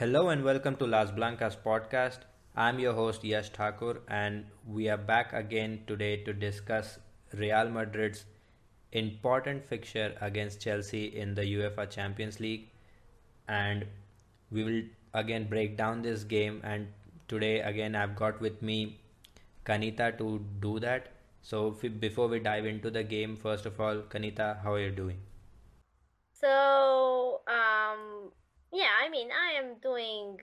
Hello and welcome to Las Blancas podcast. I'm your host Yash Thakur and we are back again today to discuss Real Madrid's important fixture against Chelsea in the UEFA Champions League and we will again break down this game and today again I've got with me Kanita to do that. So before we dive into the game first of all Kanita how are you doing? So, mean, I am doing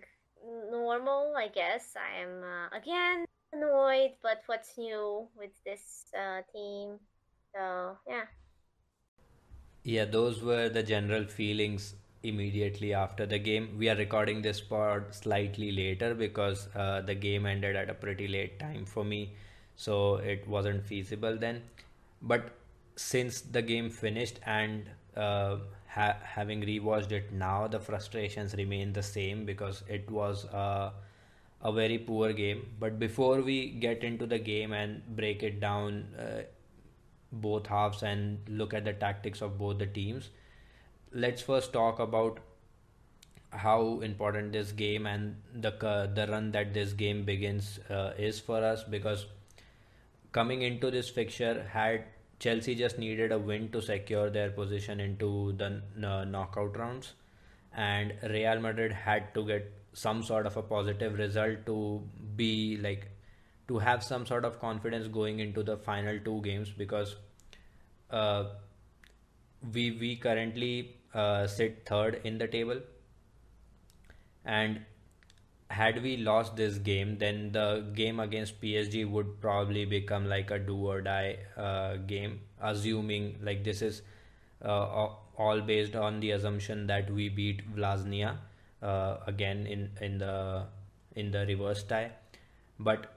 normal, I guess. I am uh, again annoyed, but what's new with this uh, team? So, yeah. Yeah, those were the general feelings immediately after the game. We are recording this pod slightly later because uh, the game ended at a pretty late time for me, so it wasn't feasible then. But since the game finished and uh, ha- having rewatched it now, the frustrations remain the same because it was uh, a very poor game. But before we get into the game and break it down, uh, both halves and look at the tactics of both the teams. Let's first talk about how important this game and the the run that this game begins uh, is for us because coming into this fixture had Chelsea just needed a win to secure their position into the uh, knockout rounds. And Real Madrid had to get some sort of a positive result to be like to have some sort of confidence going into the final two games because uh, we we currently uh, sit third in the table. And had we lost this game, then the game against PSG would probably become like a do or die uh, game, assuming like this is uh, all based on the assumption that we beat Vllaznia uh, again in in the in the reverse tie. But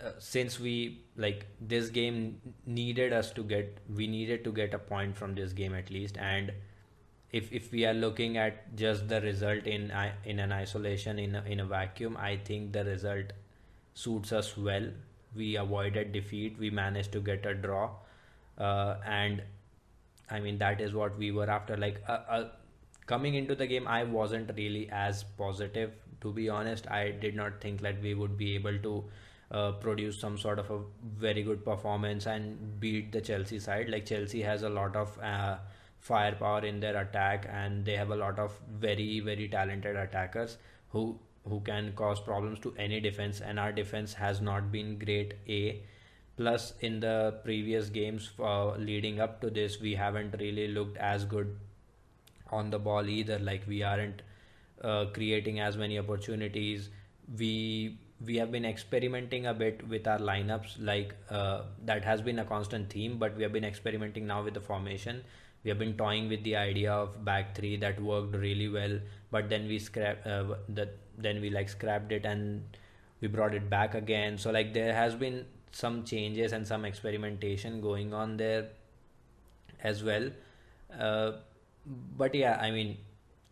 uh, since we like this game needed us to get we needed to get a point from this game at least and if if we are looking at just the result in in an isolation in a, in a vacuum i think the result suits us well. We avoided defeat. We managed to get a draw. Uh, and i mean that is what we were after. Like uh, uh, coming into the game i wasn't really as positive to be honest. I did not think that we would be able to uh, produce some sort of a very good performance and beat the Chelsea side. Like Chelsea has a lot of uh, firepower in their attack, and they have a lot of very very talented attackers who who can cause problems to any defense. And our defense has not been great. A plus in the previous games uh, leading up to this, we haven't really looked as good on the ball either. Like we aren't uh, creating as many opportunities. We we have been experimenting a bit with our lineups like uh, that has been a constant theme but we have been experimenting now with the formation we have been toying with the idea of back three that worked really well but then we scrap uh, that then we like scrapped it and we brought it back again so like there has been some changes and some experimentation going on there as well uh, but yeah i mean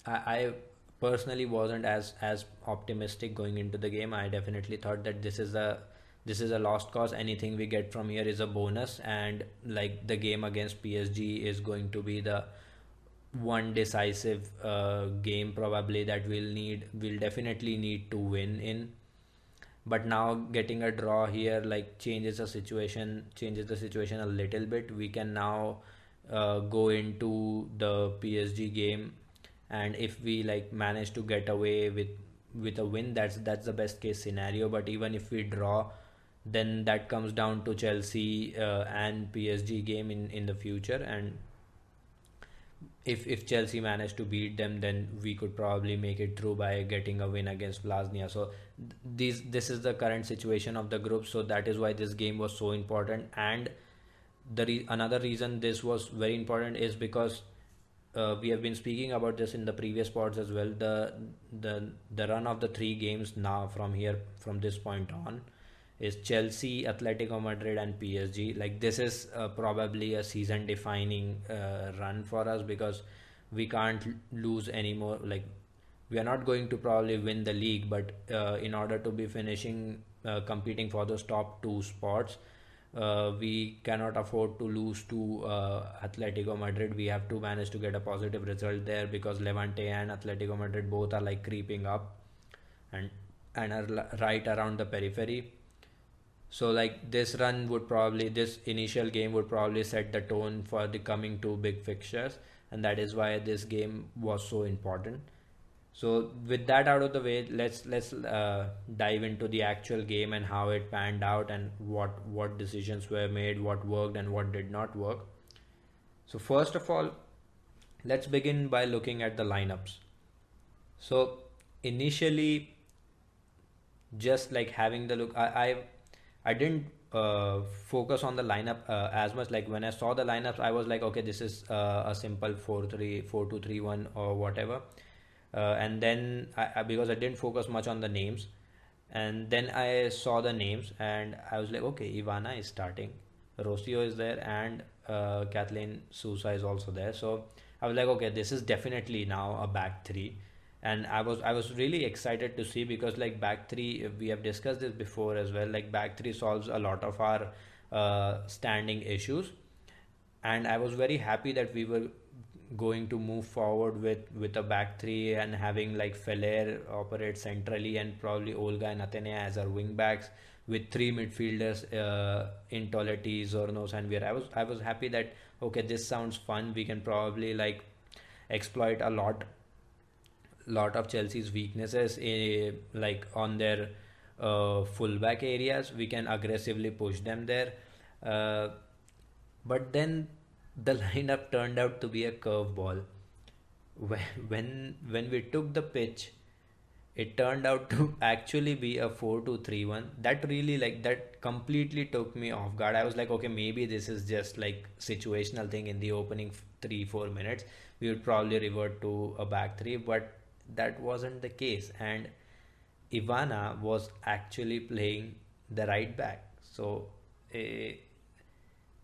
I, I personally wasn't as as optimistic going into the game. I definitely thought that this is a this is a lost cause. Anything we get from here is a bonus, and like the game against PSG is going to be the one decisive uh, game probably that we'll need we'll definitely need to win in. But now getting a draw here like changes the situation changes the situation a little bit. We can now uh, go into the PSG game. And if we like manage to get away with with a win that's that's the best case scenario. But even if we draw then that comes down to Chelsea uh, and PSG game in in the future. And if if Chelsea manage to beat them then we could probably make it through by getting a win against Vllaznia so these this is the current situation of the group. So that is why this game was so important. And the re- another reason this was very important is because uh, we have been speaking about this in the previous pods as well. The the the run of the three games now from here from this point on is Chelsea, Atletico Madrid, and PSG. Like this is uh, probably a season defining uh, run for us because we can't lose anymore. Like we are not going to probably win the league, but uh, in order to be finishing uh, competing for those top two spots uh, we cannot afford to lose to uh, Atletico Madrid. We have to manage to get a positive result there because Levante and Atletico Madrid both are like creeping up and and are right around the periphery. So like this run would probably this initial game would probably set the tone for the coming two big fixtures, and that is why this game was so important. So with that out of the way, let's let's uh, dive into the actual game and how it panned out and what what decisions were made, what worked and what did not work. So first of all, let's begin by looking at the lineups. So initially, just like having the look, I I, I didn't uh, focus on the lineup uh, as much. Like when I saw the lineups, I was like, okay, this is uh, a simple four three four two three one or whatever. Uh, and then I, I, because I didn't focus much on the names. And then I saw the names and I was like okay Ivana is starting. Rocio is there and uh, Kathellen Sousa is also there. So I was like okay this is definitely now a back three and I was I was really excited to see because like back three we have discussed this before as well like back three solves a lot of our uh, standing issues and I was very happy that we were going to move forward with with a back three and having like Feller operate centrally and probably Olga and Atenea as our wing backs with three midfielders uh, in Toletti, Zornos and Weir. I was I was happy that okay this sounds fun. We can probably like exploit a lot lot of Chelsea's weaknesses uh, like on their uh, fullback areas. We can aggressively push them there. Uh, but then the lineup turned out to be a curveball. When when we took the pitch, it turned out to actually be a 4-2-3-1 that really like that completely took me off guard i was like okay maybe this is just like situational thing in the opening 3 4 minutes we would probably revert to a back three but that wasn't the case and ivana was actually playing the right back so uh,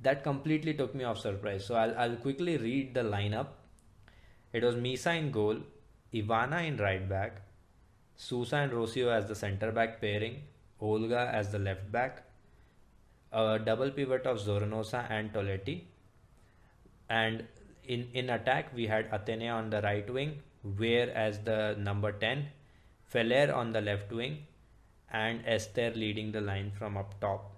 that completely took me off surprise. So I'll, I'll quickly read the lineup. It was Misa in goal, Ivana in right back, Sousa and Rocio as the center back pairing, Olga as the left back, a double pivot of Zornoza and Toletti. And in, in attack, we had Atenea on the right wing, Weir as the number 10, Feller on the left wing, and Esther leading the line from up top.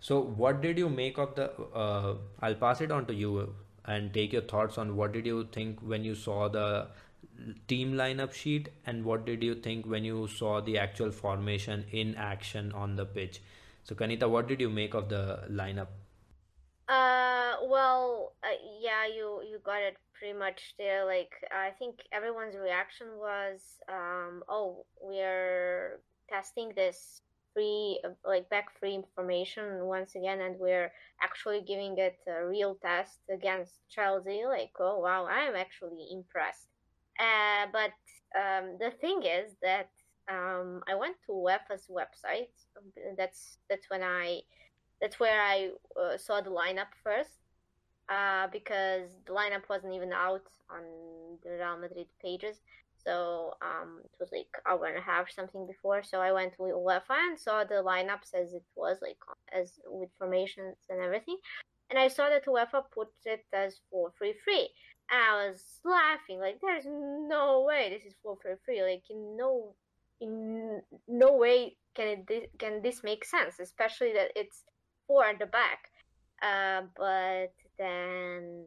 So, what did you make of the? Uh, I'll pass it on to you and take your thoughts on what did you think when you saw the team lineup sheet, and what did you think when you saw the actual formation in action on the pitch. So, Kanita, what did you make of the lineup? Uh, well, uh, yeah, you you got it pretty much there. Like, I think everyone's reaction was, um, oh, we're testing this free like back free information once again and we're actually giving it a real test against chelsea like oh wow i am actually impressed uh, but um, the thing is that um, i went to uefa's website that's that's when i that's where i uh, saw the lineup first uh, because the lineup wasn't even out on the real madrid pages so um, it was like hour and a half something before. So I went to UEFA and saw the lineups as it was, like as with formations and everything. And I saw that UEFA put it as for free free. And I was laughing, like there's no way this is for free free. Like in no in no way can it can this make sense, especially that it's four at the back. Uh, but then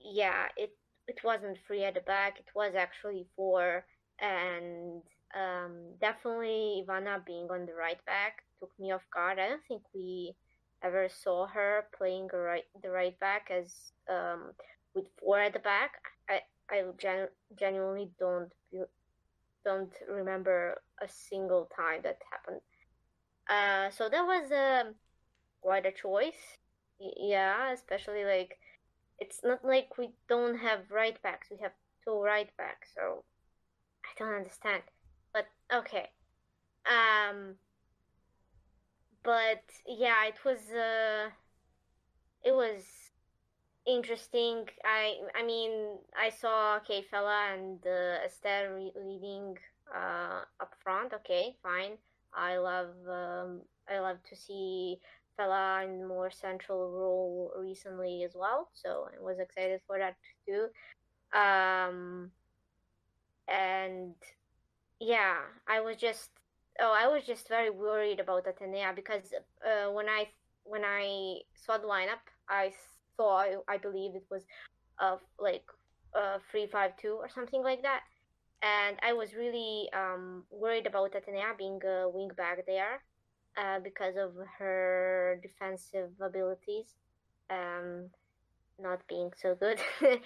yeah, it it wasn't free at the back. It was actually four, and um, definitely Ivana being on the right back took me off guard. I don't think we ever saw her playing the right the right back as um, with four at the back. I I genu- genuinely don't don't remember a single time that happened. Uh, so that was um, quite a choice. Yeah, especially like it's not like we don't have right backs. We have two right backs, so I don't understand. But okay. Um but yeah, it was uh it was interesting. I I mean, I saw okay, Feller and uh, Esther leading uh, up front. Okay, fine. I love um, I love to see Feller in more central role recently as well. So I was excited for that too. Um, and yeah, I was just oh, I was just very worried about Atenea because uh, when I when I saw the lineup, I thought I believe it was uh like uh three five two or something like that, and I was really um worried about Atenea being a wing back there, uh because of her defensive abilities, um not being so good,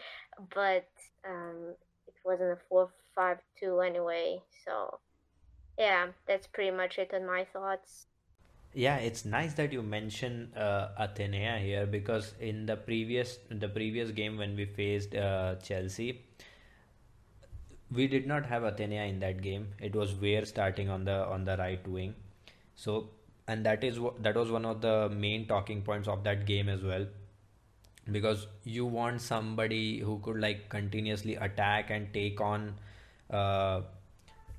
but um it wasn't a four five two anyway, so yeah, that's pretty much it on my thoughts. Yeah, it's nice that you mention uh, Atenea here because in the previous the previous game when we faced uh, Chelsea, we did not have Atenea in that game. It was Weir starting on the on the right wing. So and that is what that was one of the main talking points of that game as well. Because you want somebody who could like continuously attack and take on uh,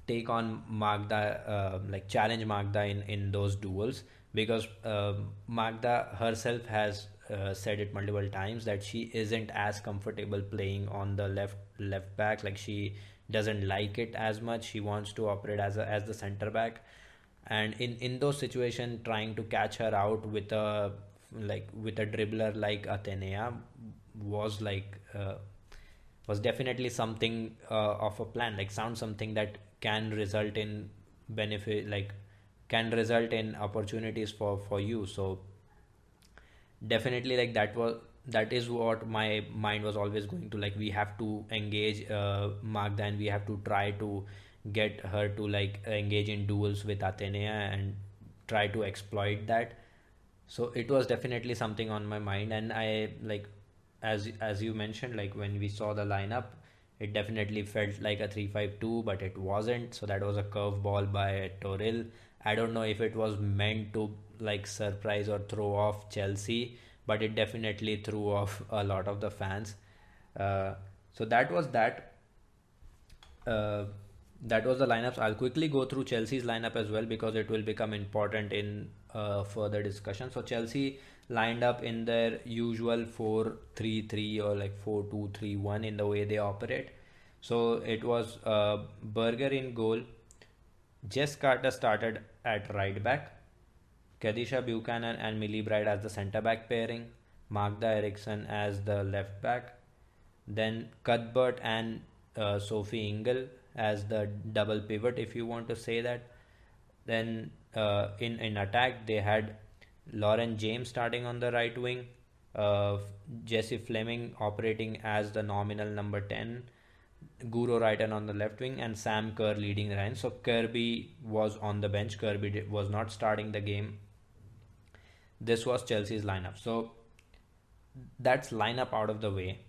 take on Magda uh, like challenge Magda in in those duels. Because uh, Magda herself has uh, said it multiple times that she isn't as comfortable playing on the left left back. Like she doesn't like it as much. She wants to operate as a, as the center back and in in those situations trying to catch her out with a like with a dribbler like Atenea was like uh, was definitely something uh, of a plan like sound something that can result in benefit like can result in opportunities for for you. So definitely like that was that is what my mind was always going to like we have to engage uh, Magda and we have to try to get her to like engage in duels with Atenea and try to exploit that. So it was definitely something on my mind. And I like as as you mentioned like when we saw the lineup it definitely felt like a 352 but it wasn't. So that was a curve ball by Toril. I don't know if it was meant to like surprise or throw off Chelsea but it definitely threw off a lot of the fans. Uh, so that was that. Uh, that was the lineups. I'll quickly go through Chelsea's lineup as well because it will become important in uh, further discussion. So Chelsea lined up in their usual four-three-three or like four-two-three-one in the way they operate. So it was uh, Berger in goal. Jess Carter started at right back. Kadeisha Buchanan and Millie Bright as the centre back pairing. Magda Eriksson as the left back. Then Cuthbert and uh, Sophie Ingle as the double pivot, if you want to say that. Then uh, in in attack they had Lauren James starting on the right wing, uh, Jessie Fleming operating as the nominal number ten, Guro Reiten on the left wing, and Sam Kerr leading the line. So Kirby was on the bench. Kirby was not starting the game. This was Chelsea's lineup. So that's lineup out of the way.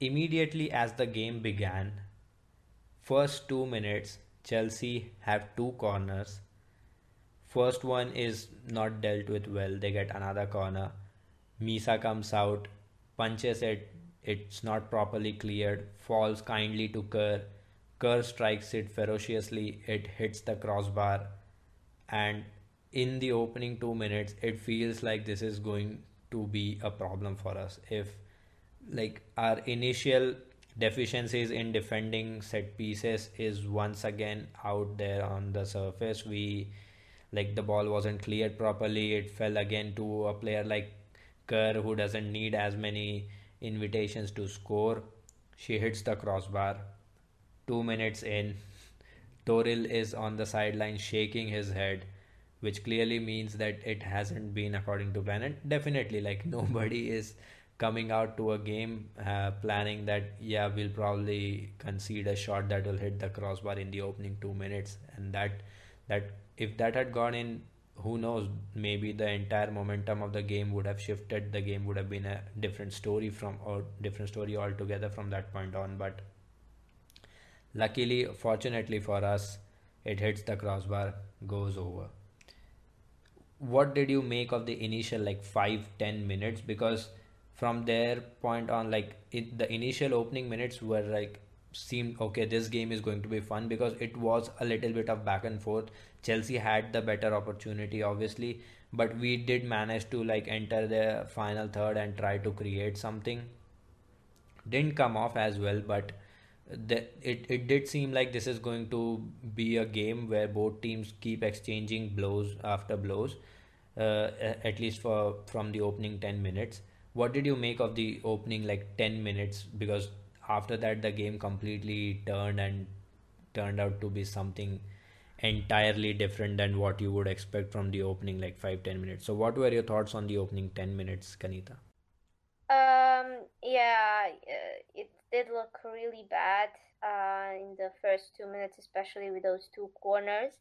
Immediately as the game began, first two minutes, Chelsea have two corners. First one is not dealt with well. They get another corner. Misa comes out, punches it. It's not properly cleared. Falls kindly to Kerr. Kerr strikes it ferociously. It hits the crossbar. And in the opening two minutes, it feels like this is going to be a problem for us. If like our initial deficiencies in defending set pieces is once again out there on the surface. We like the ball wasn't cleared properly. It fell again to a player like Kerr who doesn't need as many invitations to score. She hits the crossbar. 2 minutes in Toril is on the sideline shaking his head which clearly means that it hasn't been according to plan. And definitely like nobody is coming out to a game uh, planning that yeah we'll probably concede a shot that will hit the crossbar in the opening 2 minutes. And that that if that had gone in who knows? Maybe the entire momentum of the game would have shifted. The game would have been a different story from or different story altogether from that point on. But luckily fortunately for us it hits the crossbar goes over. What did you make of the initial like five ten minutes? Because from their point on like it, the initial opening minutes were like seemed okay this game is going to be fun because it was a little bit of back and forth. Chelsea had the better opportunity obviously but we did manage to like enter the final third and try to create something. Didn't come off as well but the, it, it did seem like this is going to be a game where both teams keep exchanging blows after blows uh, at least for from the opening 10 minutes what did you make of the opening like 10 minutes because after that the game completely turned and turned out to be something entirely different than what you would expect from the opening like 5 10 minutes so what were your thoughts on the opening 10 minutes kanita Um, yeah, uh, it did look really bad uh, in the first two minutes, especially with those two corners.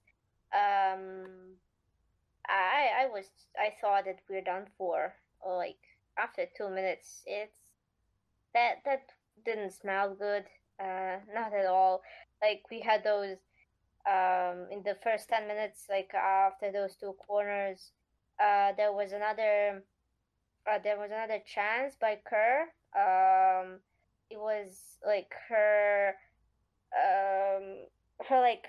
Um, I I was I thought that we're done for. Like after two minutes, it's that that didn't smell good. Uh, not at all. Like we had those um in the first ten minutes, like after those two corners. Uh, there was another uh, there was another chance by Kerr. Um, it was like her, um, her like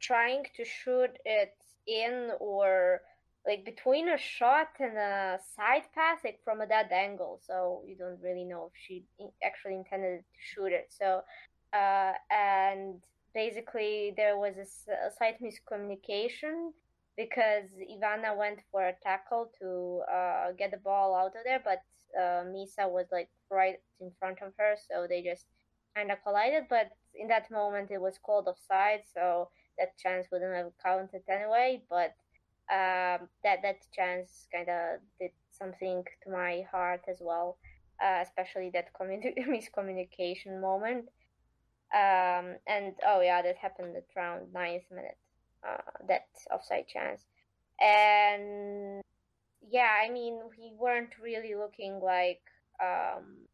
trying to shoot it in or like between a shot and a side pass, like from a dead angle. So you don't really know if she actually intended to shoot it. So, uh, and basically there was a, a slight miscommunication because Ivana went for a tackle to uh, get the ball out of there, but uh, Misa was like right in front of her, so they just kind of collided. But in that moment, it was called offside, so that chance wouldn't have counted anyway. But um, that that chance kind of did something to my heart as well, uh, especially that commun- miscommunication moment. Um, and oh yeah, that happened at around ninth minute uh, that offside chance. And yeah, I mean, we weren't really looking like um,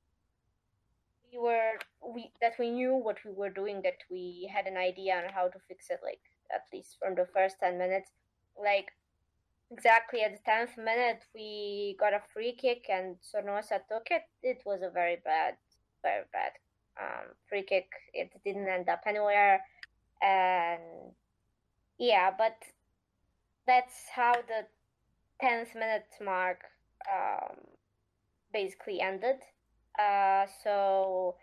we were we that we knew what we were doing, that we had an idea on how to fix it. Like at least from the first ten minutes, like exactly at the tenth minute, we got a free kick and Zornoza took it. It was a very bad, very bad um, free kick. It didn't end up anywhere, and yeah, but that's how the 10th minute mark um, basically ended. Uh, so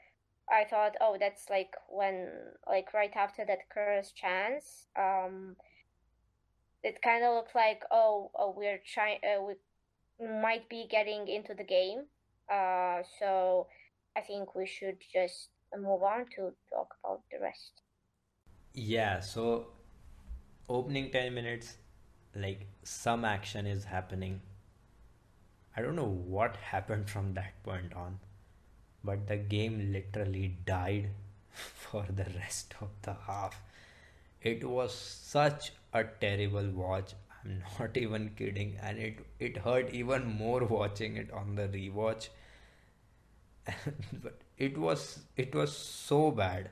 I thought, oh, that's like when, like right after that Kerr's chance, um, it kind of looked like, oh, oh we're trying, uh, we might be getting into the game. Uh, so I think we should just move on to talk about the rest. yeah so opening 10 minutes like some action is happening i don't know what happened from that point on but the game literally died for the rest of the half it was such a terrible watch i'm not even kidding and it it hurt even more watching it on the rewatch but it was it was so bad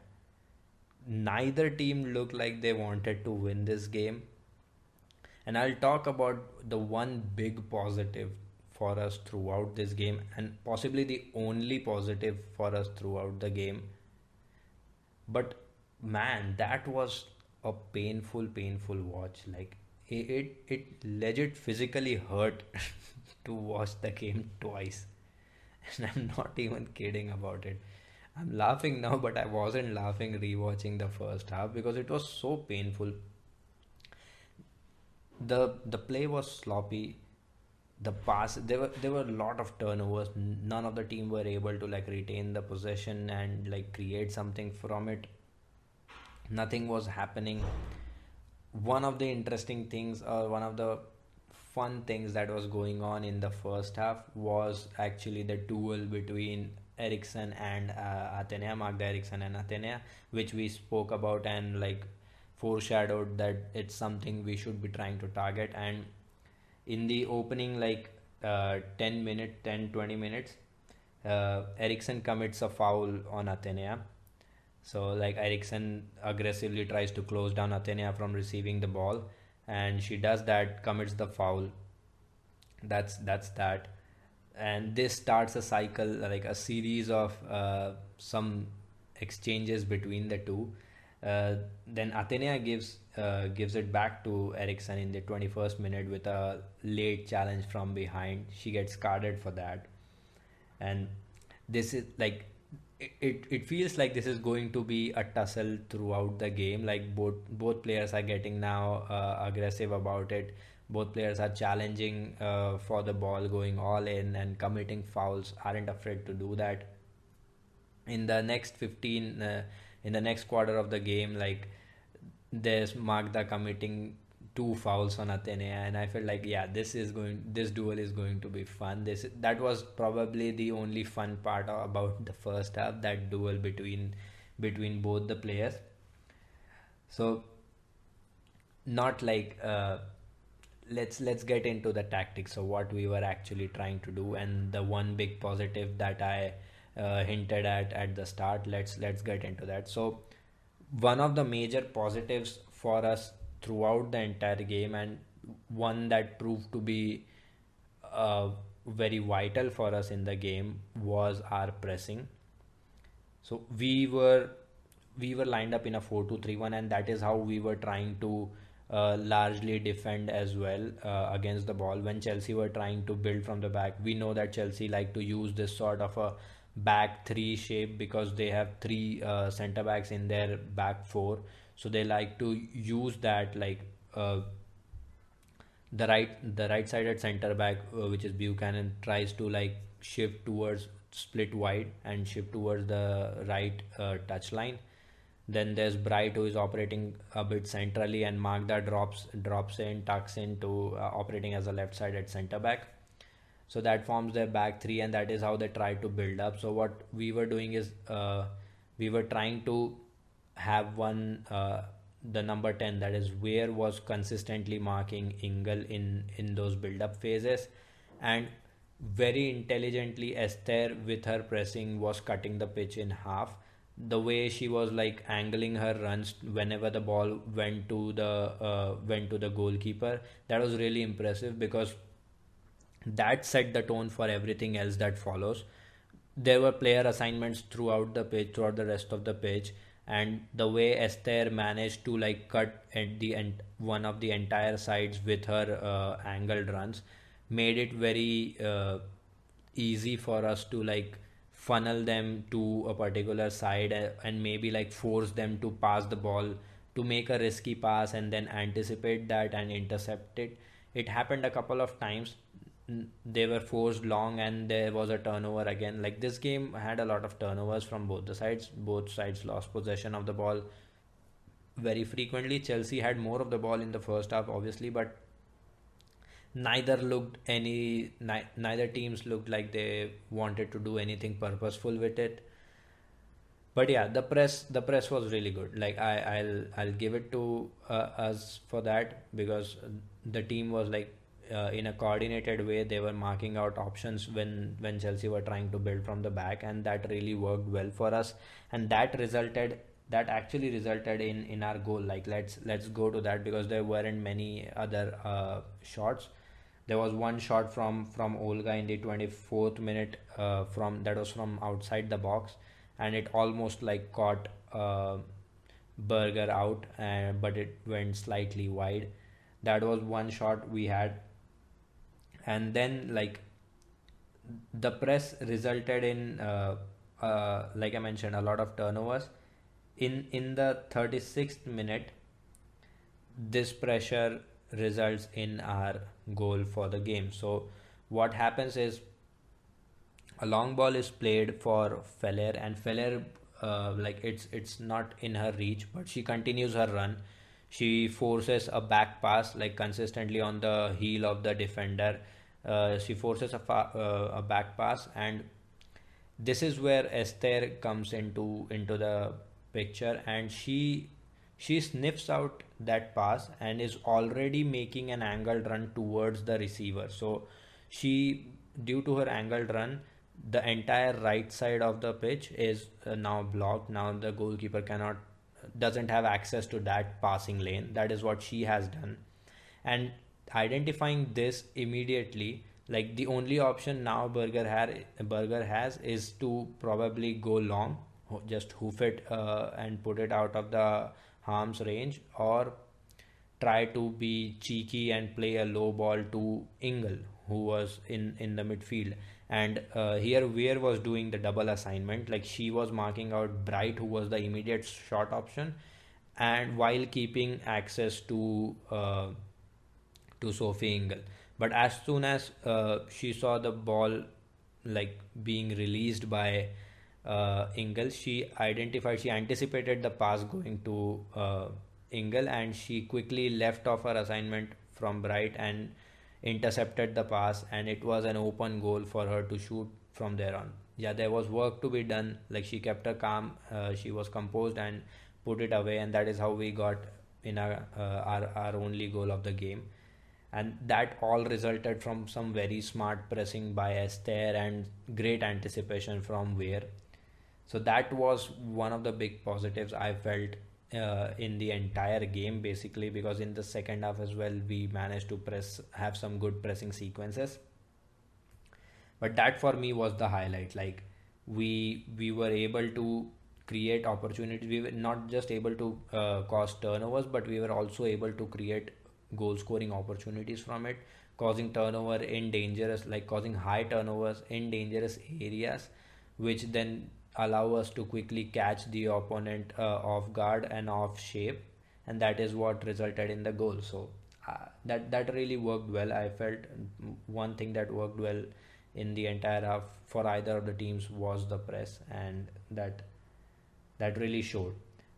neither team looked like they wanted to win this game. And I'll talk about the one big positive for us throughout this game, and possibly the only positive for us throughout the game. But man, that was a painful, painful watch. Like it, it, it legit physically hurt to watch the game twice, and I'm not even kidding about it. I'm laughing now, but I wasn't laughing rewatching the first half because it was so painful. The the play was sloppy. The pass there were there were a lot of turnovers. None of the team were able to like retain the possession and like create something from it. Nothing was happening. One of the interesting things or one of the fun things that was going on in the first half was actually the duel between Eriksson and uh, Atenea, Magda Eriksson and Atenea, which we spoke about and like foreshadowed that it's something we should be trying to target. And in the opening, like uh, 10 minutes, 10 20 minutes, uh, Eriksson commits a foul on Atenea. So, like, Eriksson aggressively tries to close down Atenea from receiving the ball, and she does that, commits the foul. That's that's that and this starts a cycle like a series of uh, some exchanges between the two. Uh, then Atenea gives uh, gives it back to Eriksson in the 21st minute with a late challenge from behind. She gets carded for that, and this is like it, it feels like this is going to be a tussle throughout the game. Like both both players are getting now uh, aggressive about it. Both players are challenging uh, for the ball going all in and committing fouls. Aren't afraid to do that. In the next 15 uh, in the next quarter of the game like there's Magda committing two fouls on Atenea, and I felt like yeah, this is going, this duel is going to be fun. This that was probably the only fun part about the first half, that duel between between both the players. So not like uh, let's let's get into the tactics of what we were actually trying to do, and the one big positive that I uh, hinted at at the start. Let's let's get into that. So one of the major positives for us throughout the entire game and one that proved to be uh, very vital for us in the game was our pressing. So we were we were lined up in a 4-2-3-1 and that is how we were trying to uh, largely defend as well uh, against the ball. When chelsea were trying to build from the back we know that chelsea like to use this sort of a back three shape because they have three uh, center backs in their back four so they like to use that like uh, the right the right sided center back uh, which is Buchanan tries to like shift towards split wide and shift towards the right uh, touch line. Then there's Bright who is operating a bit centrally and Magda drops drops in tucks into uh, operating as a left sided center back. So that forms their back three and that is how they try to build up. So what we were doing is uh, we were trying to have one uh, the number 10 that is Weir was consistently marking Ingle in in those build up phases. And very intelligently Esther with her pressing was cutting the pitch in half. The way she was like angling her runs whenever the ball went to the uh, went to the goalkeeper that was really impressive because that set the tone for everything else that follows. There were player assignments throughout the pitch throughout the rest of the pitch and the way Esther managed to like cut at the end one of the entire sides with her uh, angled runs made it very uh, easy for us to like funnel them to a particular side and maybe like force them to pass the ball to make a risky pass and then anticipate that and intercept it. It happened a couple of times they were forced long and there was a turnover again. Like this game had a lot of turnovers from both the sides. Both sides lost possession of the ball very frequently. Chelsea had more of the ball in the first half obviously but neither looked any ni- neither teams looked like they wanted to do anything purposeful with it. But yeah the press the press was really good. Like i i'll i'll give it to uh, us for that because the team was like uh, in a coordinated way they were marking out options when when Chelsea were trying to build from the back and that really worked well for us. And that resulted that actually resulted in in our goal. Like let's let's go to that because there weren't many other uh, shots. There was one shot from from Olga in the 24th minute uh, from that was from outside the box and it almost like caught uh, out uh, but it went slightly wide. That was one shot we had and then like the press resulted in uh, uh, like i mentioned a lot of turnovers. In in the 36th minute this pressure results in our goal for the game. So what happens is a long ball is played for Feller and Feller uh, like it's it's not in her reach but she continues her run she forces a back pass like consistently on the heel of the defender. Uh, she forces a, fa- uh, a back pass and this is where Esther comes into into the picture and she she sniffs out that pass and is already making an angled run towards the receiver. So she due to her angled run the entire right side of the pitch is uh, now blocked. Now the goalkeeper cannot doesn't have access to that passing lane that is what she has done and identifying this immediately like the only option now Berger, had Berger has is to probably go long just hoof it uh, and put it out of the harm's range, or try to be cheeky and play a low ball to Ingle, who was in in the midfield. And uh, here Weir was doing the double assignment, like she was marking out Bright, who was the immediate shot option, and while keeping access to uh, to Sophie Ingle. But as soon as uh, she saw the ball like being released by uh, she identified, she anticipated the pass going to uh, and she quickly left off her assignment from Bright and intercepted the pass, and it was an open goal for her to shoot from there on. Yeah, there was work to be done. Like she kept her calm, uh, she was composed and put it away, and that is how we got in our uh, our, our only goal of the game and that all resulted from some very smart pressing by Esther and great anticipation from Weir. So that was one of the big positives I felt uh, in the entire game, basically, because in the second half as well, we managed to press, have some good pressing sequences. But that for me was the highlight. Like we we were able to create opportunities. We were not just able to uh, cause turnovers, but we were also able to create goal scoring opportunities from it causing turnover in dangerous like causing high turnovers in dangerous areas which then allow us to quickly catch the opponent uh, off guard and off shape and that is what resulted in the goal. So uh, that that really worked well. I felt one thing that worked well in the entire half for either of the teams was the press and that that really showed.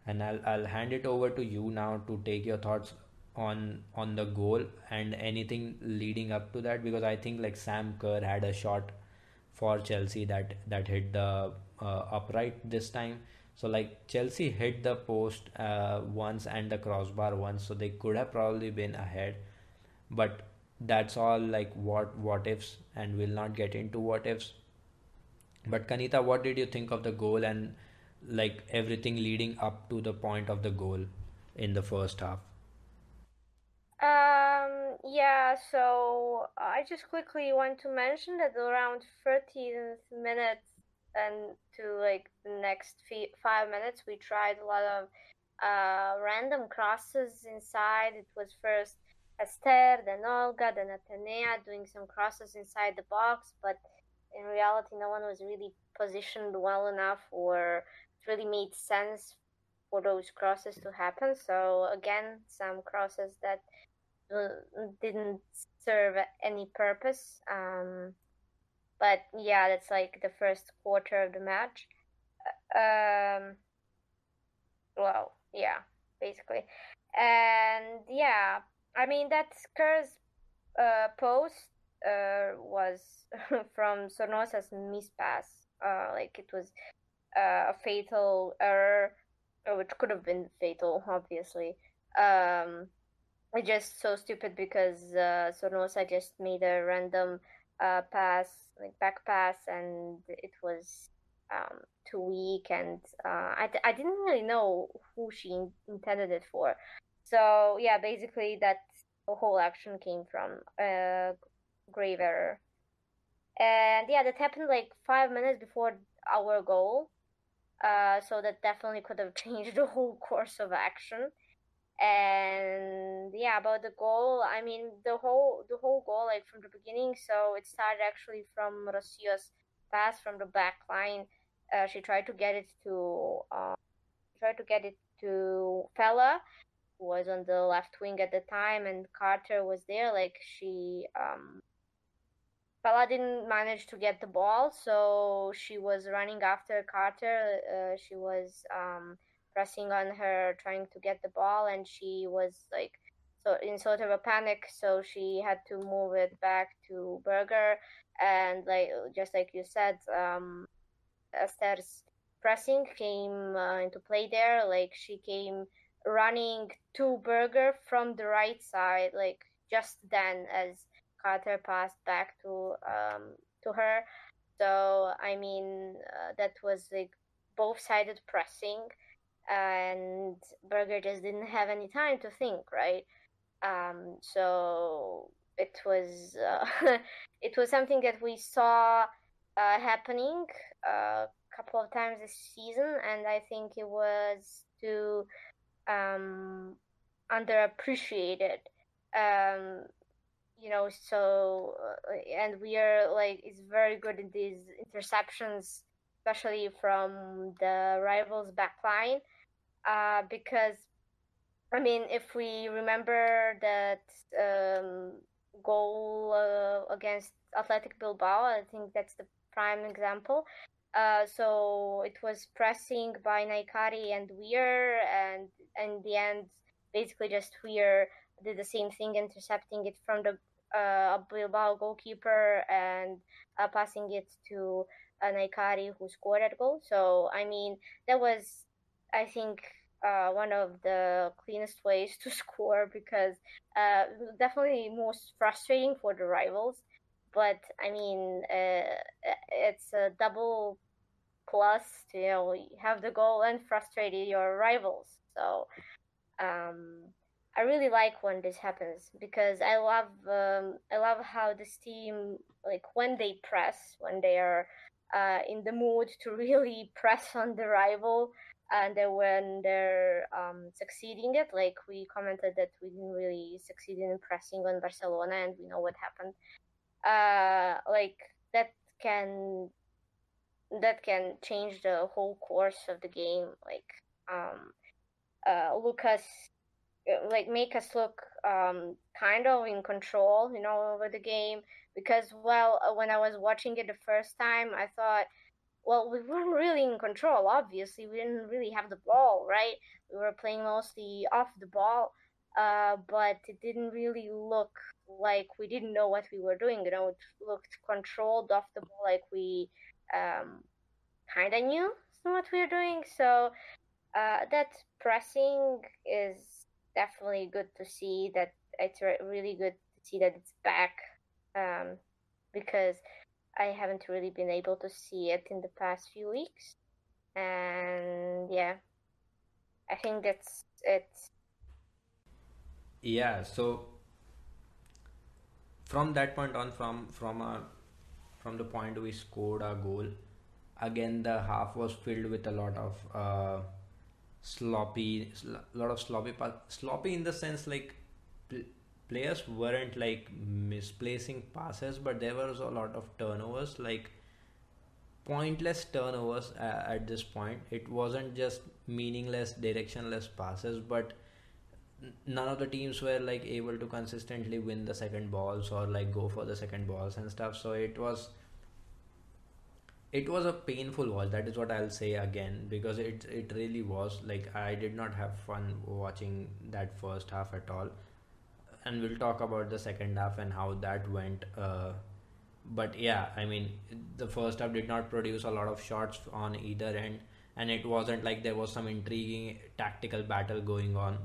And I'll, I'll hand it over to you now to take your thoughts on on the goal and anything leading up to that because I think like Sam Kerr had a shot for Chelsea that that hit the upright this time. So like Chelsea hit the post uh, once and the crossbar once, so they could have probably been ahead, but that's all like what what ifs, and we'll not get into what ifs. But Kanita, what did you think of the goal and like everything leading up to the point of the goal in the first half? Um, yeah, so I just quickly want to mention that around 13th minutes and to like the next five minutes, we tried a lot of uh, random crosses inside. It was first Esther, then Olga, then Atenea doing some crosses inside the box, but in reality, no one was really positioned well enough or it really made sense for those crosses to happen. So again, some crosses that uh, didn't serve any purpose. Um, but yeah, that's like the first quarter of the match. Um, well, yeah, basically, and yeah, I mean that Kerr's uh, post uh, was from Zornoza's mispass. Uh, like it was uh, a fatal error, which could have been fatal, obviously. Um, just so stupid because uh, Zornoza just made a random uh, pass, like back pass, and it was um, too weak, and uh, I, I didn't really know who she in- intended it for. So yeah, basically that whole action came from a grave error, and yeah, that happened like five minutes before our goal. Uh, so that definitely could have changed the whole course of action and yeah about the goal i mean the whole the whole goal like from the beginning so it started actually from Rocio's pass from the back line. Uh, she tried to get it to uh, tried to get it to Feller who was on the left wing at the time and Carter was there like she um Feller didn't manage to get the ball so she was running after Carter. Uh, she was um pressing on her, trying to get the ball, and she was like so in sort of a panic. So she had to move it back to Berger, and like just like you said, um, Esther's pressing came uh, into play there. Like she came running to Berger from the right side, like just then as Carter passed back to um, to her. So I mean uh, that was like both sided pressing and Berger just didn't have any time to think, right? Um, so it was uh, it was something that we saw uh, happening a couple of times this season, and I think it was too um, underappreciated. Um, you know, so uh, and we are like it's very good in these interceptions, especially from the rivals' backline, uh, because I mean, if we remember that um, goal uh, against Athletic Bilbao, I think that's the prime example. Uh, so it was pressing by Nahikari and Weir, and in the end, basically just Weir did the same thing, intercepting it from the uh, Bilbao goalkeeper and uh, passing it to uh, Nahikari, who scored that goal. So I mean, that was, I think, uh, one of the cleanest ways to score because uh, definitely most frustrating for the rivals. But I mean, uh, it's a double plus to you know have the goal and frustrate your rivals. So um, I really like when this happens because I love um, I love how this team like when they press when they are uh, in the mood to really press on the rival and then when they're um, succeeding it like we commented that we didn't really succeed in pressing on Barcelona and we know what happened. Uh, like that can that can change the whole course of the game like um, uh, Lucas uh, like make us look um, kind of in control you know over the game. Because well uh, when I was watching it the first time I thought well, we weren't really in control, obviously. We didn't really have the ball, right? We were playing mostly off the ball, uh, but it didn't really look like we didn't know what we were doing. You know, it looked controlled off the ball, like we um, kind of knew what we were doing. So uh, that pressing is definitely good to see. That it's really good to see that it's back um, because I haven't really been able to see it in the past few weeks. And yeah, I think that's it. Yeah, so from that point on, from from our from the point we scored our goal, again the half was filled with a lot of uh, sloppy, a lot of sloppy, sloppy in the sense like players weren't like misplacing passes, but there was a lot of turnovers, like pointless turnovers uh, at this point. It wasn't just meaningless, directionless passes, but none of the teams were like able to consistently win the second balls or like go for the second balls and stuff. So it was it was a painful watch that is what i'll say again because it it really was like i did not have fun watching that first half at all and we'll talk about the second half and how that went. Uh, but yeah, I mean, the first half did not produce a lot of shots on either end, and it wasn't like there was some intriguing tactical battle going on.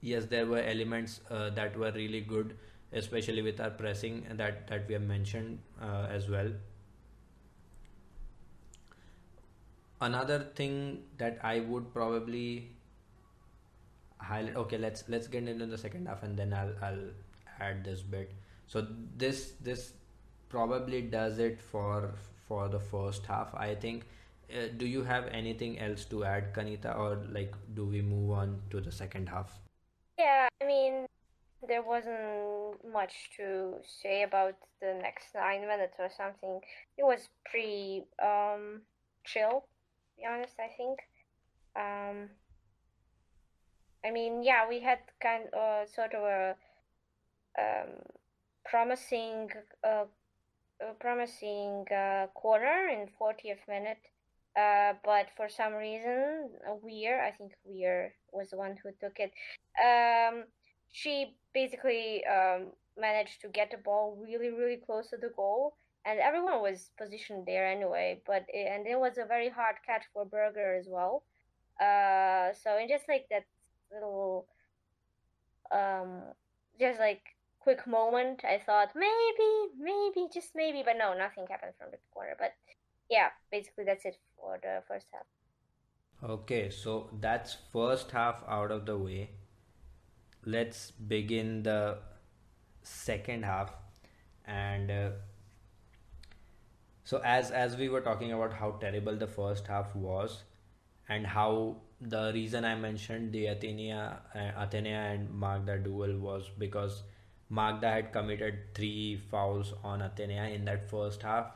Yes, there were elements uh, that were really good, especially with our pressing that that we have mentioned uh, as well. Another thing that I would probably highlight okay let's let's get into the second half and then i'll i'll add this bit. So this this probably does it for for the first half i think. Uh, do you have anything else to add kanita or like do we move on to the second half? Yeah i mean there wasn't much to say about the next nine minutes or something it was pretty um chill to be honest i think. Um I mean, yeah, we had kind of uh, sort of a um, promising, uh, a promising uh, corner in 40th minute, uh, but for some reason, Weir, I think Weir was the one who took it. Um, she basically um, managed to get the ball really, really close to the goal, and everyone was positioned there anyway. But it, and it was a very hard catch for Berger as well. Uh, so in just like that little um just like quick moment. I thought maybe maybe just maybe but no nothing happened from the corner. But yeah basically that's it for the first half. Okay so that's first half out of the way. Let's begin the second half. And uh, So as as we were talking about how terrible the first half was, and how the reason I mentioned the Athenea, uh, Athenea and Magda duel was because Magda had committed three fouls on Athenea in that first half.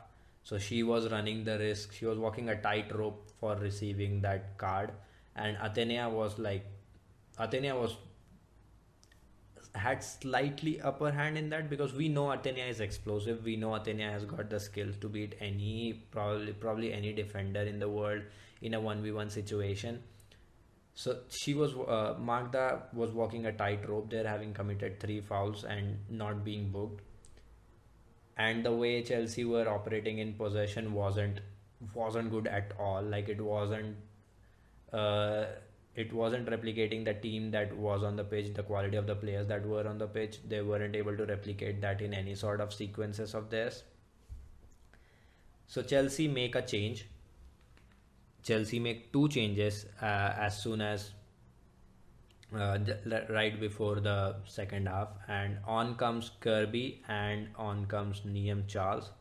So she was running the risk. She was walking a tightrope for receiving that card, and Athenea was like, Athenea was had slightly upper hand in that because we know Athenea is explosive. We know Athenea has got the skills to beat any probably probably any defender in the world in a one v one situation. So she was uh, Magda was walking a tightrope there, having committed three fouls and not being booked. And the way Chelsea were operating in possession wasn't wasn't good at all. Like it wasn't uh, it wasn't replicating the team that was on the pitch, the quality of the players that were on the pitch. They weren't able to replicate that in any sort of sequences of theirs. So Chelsea make a change. Chelsea make two changes uh, as soon as uh, right before the second half, and on comes Kirby and on comes Niamh Charles.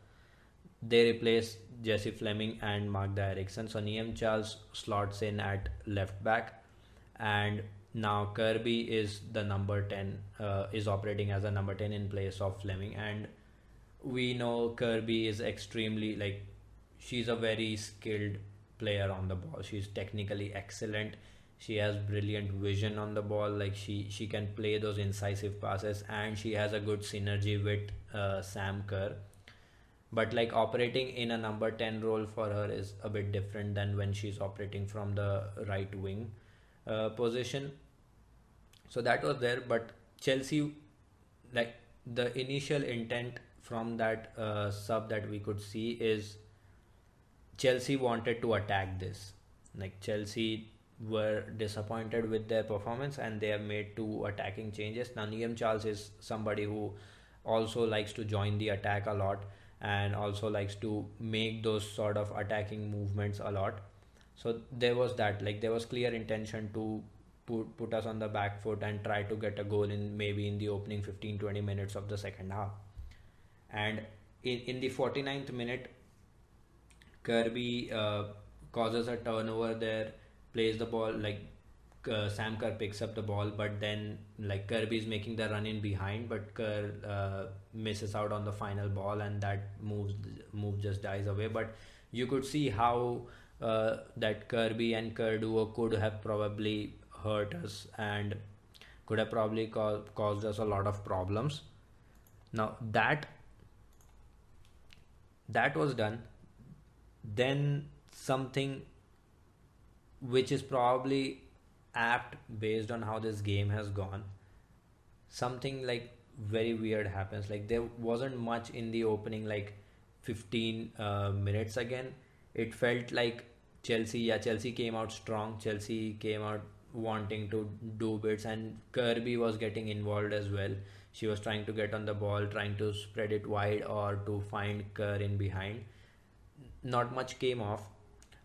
They replace Jessie Fleming and Magda Eriksson. So Niamh Charles slots in at left back, and now Kirby is the number 10 uh, is operating as a number 10 in place of Fleming and we know Kirby is extremely like she's a very skilled player on the ball. She's technically excellent. She has brilliant vision on the ball. Like she she can play those incisive passes and she has a good synergy with uh, Sam Kerr. But like operating in a number 10 role for her is a bit different than when she's operating from the right wing uh, position. So that was there, but Chelsea, like the initial intent from that uh, sub that we could see is Chelsea wanted to attack this. Like Chelsea were disappointed with their performance and they have made two attacking changes. Now Niamh Charles is somebody who also likes to join the attack a lot and also likes to make those sort of attacking movements a lot so there was that like there was clear intention to put, put us on the back foot and try to get a goal in maybe in the opening 15 20 minutes of the second half and in, in the 49th minute kirby uh, causes a turnover there plays the ball like uh, Sam Kerr picks up the ball, but then like Kirby is making the run in behind, but Kerr uh, misses out on the final ball, and that moves move just dies away. But you could see how uh, that Kirby and Kerr duo could have probably hurt us and could have probably co- caused us a lot of problems. Now that that was done, then something which is probably apt based on how this game has gone. Something like very weird happens. Like there wasn't much in the opening, like 15 uh, minutes again it felt like Chelsea, yeah, Chelsea came out strong. Chelsea came out wanting to do bits, and Kirby was getting involved as well. She was trying to get on the ball, trying to spread it wide or to find Kerr in behind. Not much came off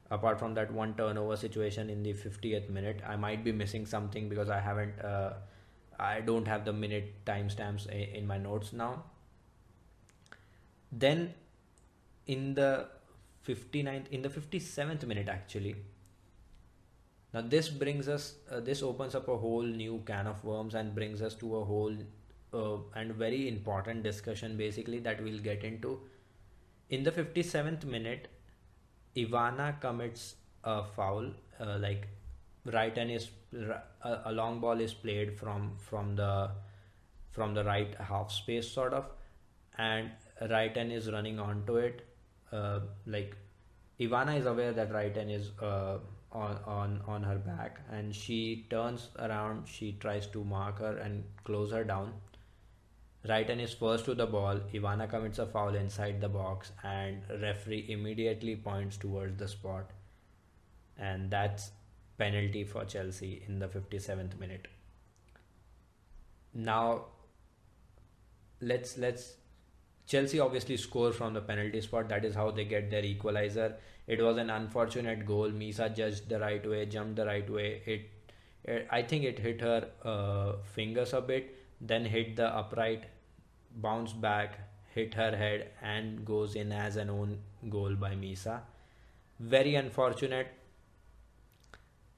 apart from that one turnover situation in the 50th minute. I might be missing something because I haven't, uh, I don't have the minute timestamps in my notes now. Then in the 59th in the 57th minute actually now this brings us uh, this opens up a whole new can of worms and brings us to a whole uh, and very important discussion basically that we'll get into in the 57th minute ivana commits a foul uh, like Reiten is a, long ball is played from from the from the right half space sort of and Reiten is running onto it uh, like Ivana is aware that Reiten is uh, on on on her back, and she turns around. She tries to mark her and close her down. Reiten is first to the ball. Ivana commits a foul inside the box, and referee immediately points towards the spot, and that's penalty for Chelsea in the 57th minute. Now, let's let's Chelsea obviously score from the penalty spot. That is how they get their equalizer. It was an unfortunate goal. Misa judged the right way, jumped the right way. It, it I think it hit her uh, fingers a bit, then hit the upright, bounce back, hit her head and goes in as an own goal by Misa. Very unfortunate,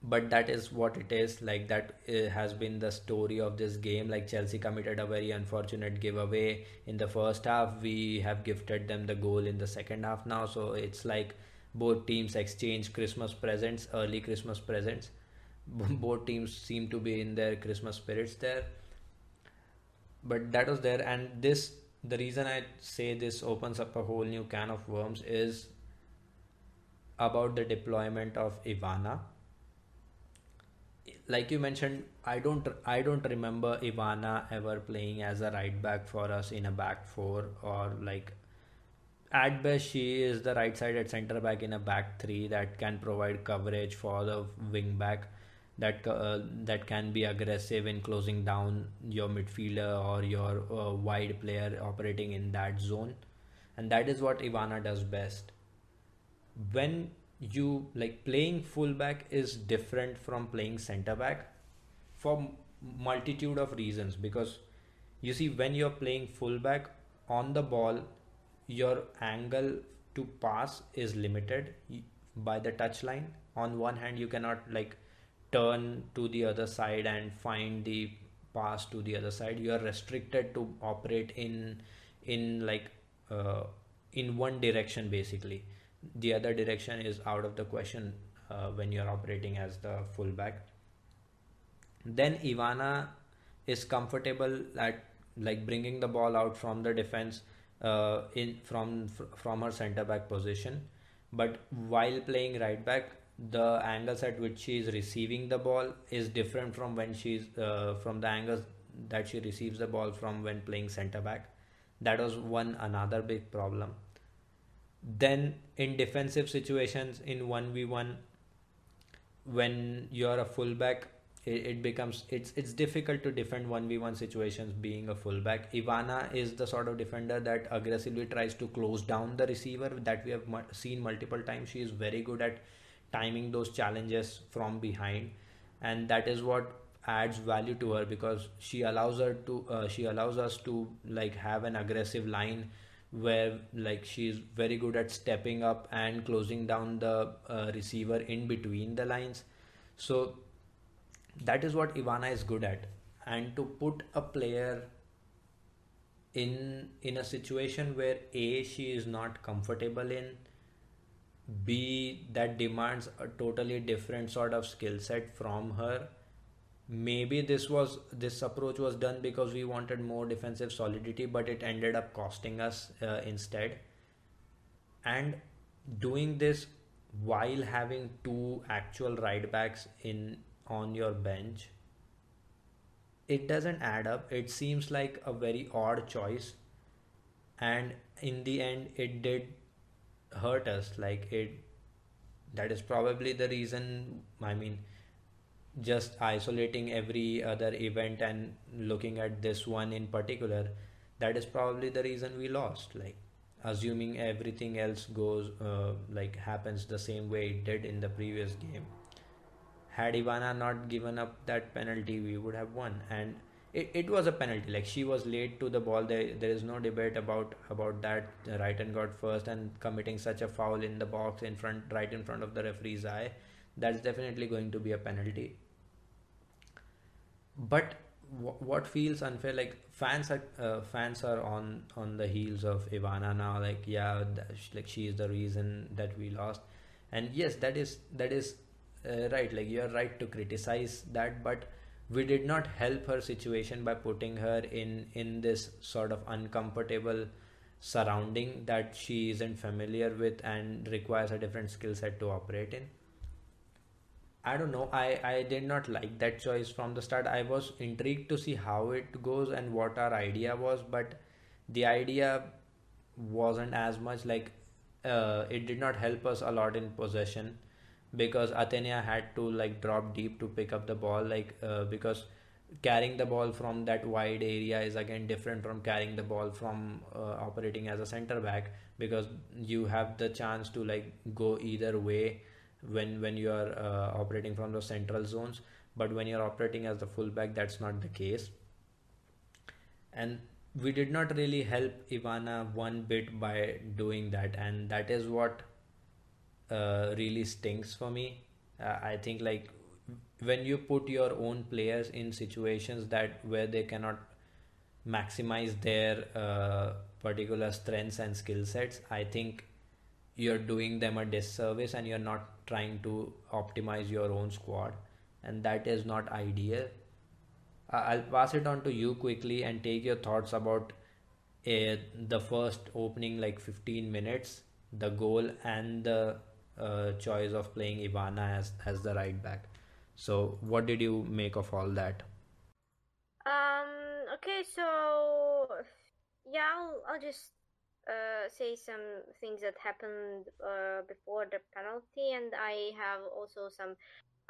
but that is what it is. Like that uh, has been the story of this game. Like Chelsea committed a very unfortunate giveaway in the first half. We have gifted them the goal in the second half now. So it's like both teams exchange Christmas presents, early Christmas presents. Both teams seem to be in their Christmas spirits there but that was there and this the reason i say this opens up a whole new can of worms is about the deployment of ivana. Like you mentioned i don't i don't remember ivana ever playing as a right back for us in a back four or like at best she is the right sided center back in a back three that can provide coverage for the wing back that uh, that can be aggressive in closing down your midfielder or your uh, wide player operating in that zone. And that is what Ivana does best. When you like playing fullback is different from playing center back for multitude of reasons. Because you see when you're playing fullback on the ball your angle to pass is limited by the touch line on one hand you cannot like turn to the other side and find the pass to the other side. You are restricted to operate in in like uh, in one direction basically. The other direction is out of the question uh, when you're operating as the fullback. Then ivana is comfortable at like bringing the ball out from the defense uh, in from from her center back position. But while playing right back the angles at which she is receiving the ball is different from when she's uh, from the angles that she receives the ball from when playing center back. That was one another big problem. Then in defensive situations in 1v1 when you're a fullback it, it becomes it's it's difficult to defend 1v1 situations being a fullback. Ivana is the sort of defender that aggressively tries to close down the receiver that we have seen multiple times. She is very good at timing those challenges from behind. And that is what adds value to her because she allows her to uh, she allows us to like have an aggressive line where like she's very good at stepping up and closing down the uh, receiver in between the lines. So that is what Ivana is good at. And to put a player in in a situation where a she is not comfortable in B that demands a totally different sort of skill set from her. Maybe this was this approach was done because we wanted more defensive solidity, but it ended up costing us uh, instead. And doing this while having two actual right backs in on your bench, it doesn't add up. It seems like a very odd choice, and in the end, it did hurt us like it that is probably the reason i mean just isolating every other event and looking at this one in particular that is probably the reason we lost. Like assuming everything else goes uh, like happens the same way it did in the previous game. Had ivana not given up that penalty we would have won. And it, it was a penalty. Like she was late to the ball. There there is no debate about about that. Reiten got first and committing such a foul in the box in front right in front of the referee's eye that's definitely going to be a penalty. But w- what feels unfair like fans are uh, fans are on on the heels of Ivana now. Like yeah like she is the reason that we lost. And yes that is that is uh, right. Like you're right to criticize that but we did not help her situation by putting her in in this sort of uncomfortable surrounding that she isn't familiar with and requires a different skill set to operate in. I don't know. I i did not like that choice from the start. I was intrigued to see how it goes and what our idea was but the idea wasn't as much like uh, it did not help us a lot in possession because Athenea had to like drop deep to pick up the ball like uh, because carrying the ball from that wide area is again different from carrying the ball from uh, operating as a center back because you have the chance to like go either way when when you are uh, operating from the central zones. But when you're operating as the fullback that's not the case. And we did not really help Ivana one bit by doing that, and that is what uh, really stinks for me. Uh, I think like when you put your own players in situations that where they cannot maximize their uh, particular strengths and skill sets, I think you're doing them a disservice and you're not trying to optimize your own squad, and that is not ideal. I'll pass it on to you quickly and take your thoughts about uh, the first opening like 15 minutes, the goal, and the uh, choice of playing Ivana as, as the right back. So, what did you make of all that? Um, okay, so yeah, I'll, I'll just uh, say some things that happened uh, before the penalty, and I have also some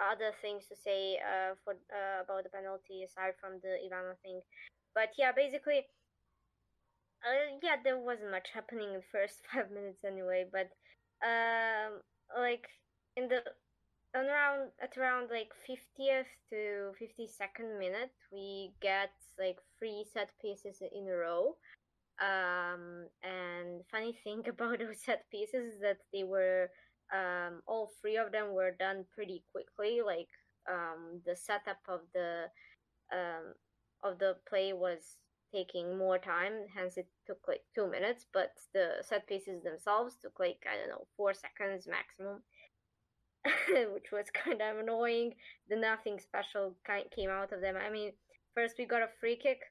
other things to say uh, for uh, about the penalty aside from the Ivana thing. But yeah, basically, uh, yeah, there wasn't much happening in the first five minutes anyway. But um, like in the around at around like 50th to 52nd minute, we get like three set pieces in a row. Um, and funny thing about those set pieces is that they were um, all three of them were done pretty quickly. Like um, the setup of the um, of the play was taking more time, hence it took like two minutes. But the set pieces themselves took like I don't know four seconds maximum, which was kind of annoying. The nothing special came out of them. I mean, first we got a free kick.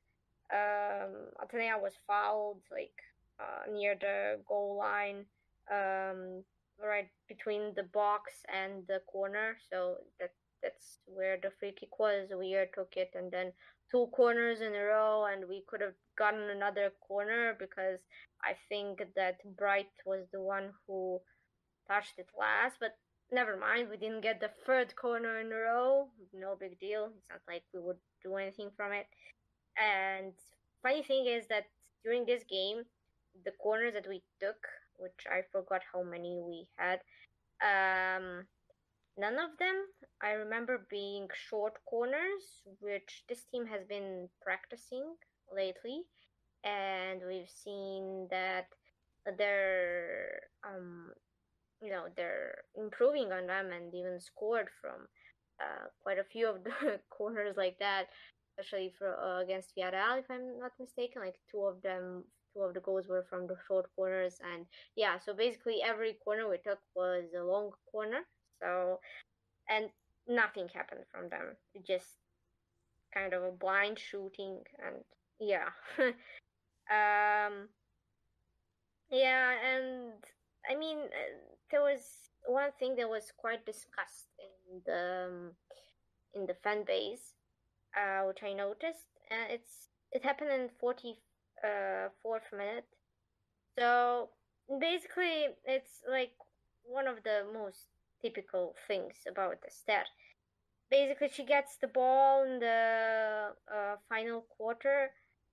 Um, Athenea was fouled like uh, near the goal line. Um, right between the box and the corner. So that that's where the free kick was. We took it and then two corners in a row, and we could have gotten another corner because I think that Bright was the one who touched it last. But never mind, we didn't get the third corner in a row. No big deal. It's not like we would do anything from it. And funny thing is that during this game, the corners that we took which I forgot how many we had. Um, none of them. I remember being short corners, which this team has been practicing lately, and we've seen that they're um, you know they're improving on them and even scored from uh, quite a few of the corners like that, especially for uh, against Villarreal, if I'm not mistaken. Like two of them two of the goals were from the short corners. And yeah so basically every corner we took was a long corner so and nothing happened from them just kind of a blind shooting and yeah um yeah and i mean uh, there was one thing that was quite discussed in the um, in the fan base uh, which i noticed and it's it happened in 40 uh, fourth minute. So basically, it's like one of the most typical things about Esther. Basically, she gets the ball in the uh, final quarter,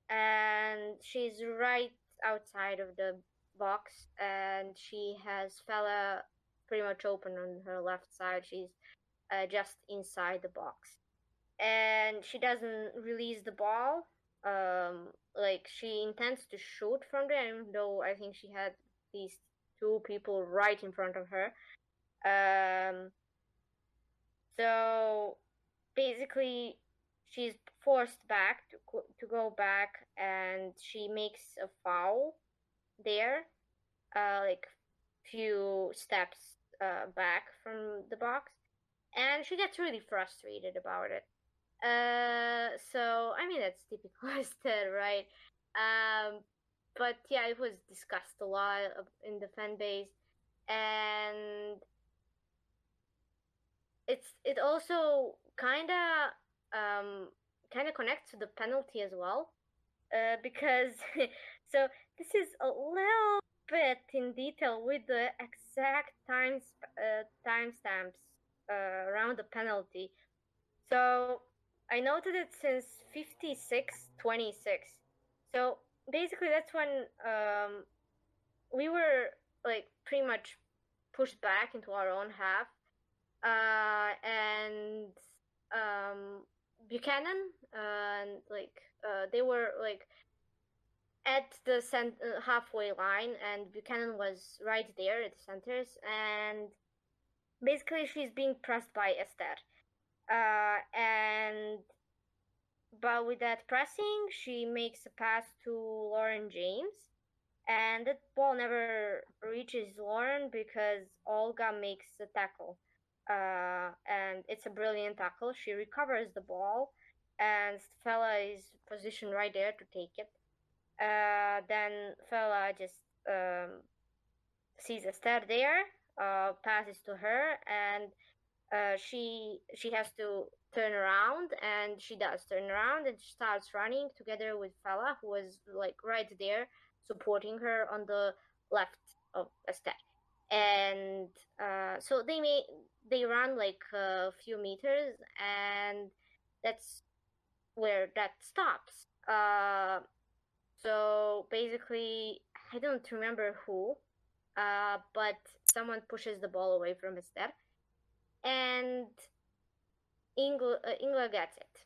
and she's right outside of the box, and she has Feller pretty much open on her left side. She's uh, just inside the box, and she doesn't release the ball um like she intends to shoot from there even though i think she had these two people right in front of her um so basically she's forced back to to go back and she makes a foul there uh like few steps uh back from the box. And she gets really frustrated about it. Uh, so I mean that's typical Esther, right? Um, but yeah, it was discussed a lot in the fan base, and it's it also kind of um kind of connects to the penalty as well, uh, because so this is a little bit in detail with the exact times uh, timestamps uh, around the penalty. So I noted it since 56 26. So basically, that's when um, we were like pretty much pushed back into our own half. Uh, and um, Buchanan uh, and like uh, they were like at the cent- uh, halfway line, and Buchanan was right there at the centers, and basically she's being pressed by Esther, and but with that pressing, she makes a pass to Lauren James, and that ball never reaches Lauren because Olga makes a tackle. Uh, and it's a brilliant tackle. She recovers the ball, and Feller is positioned right there to take it. Uh, then Feller just um, sees Esther there, uh, passes to her, and uh, she she has to turn around, and she does turn around and starts running together with Feller, who was like right there supporting her on the left of Esther. And uh, so they may they run like a few meters, and that's where that stops. Uh, so basically, I don't remember who, uh, but someone pushes the ball away from Esther, and Ingle, uh, Ingle gets it.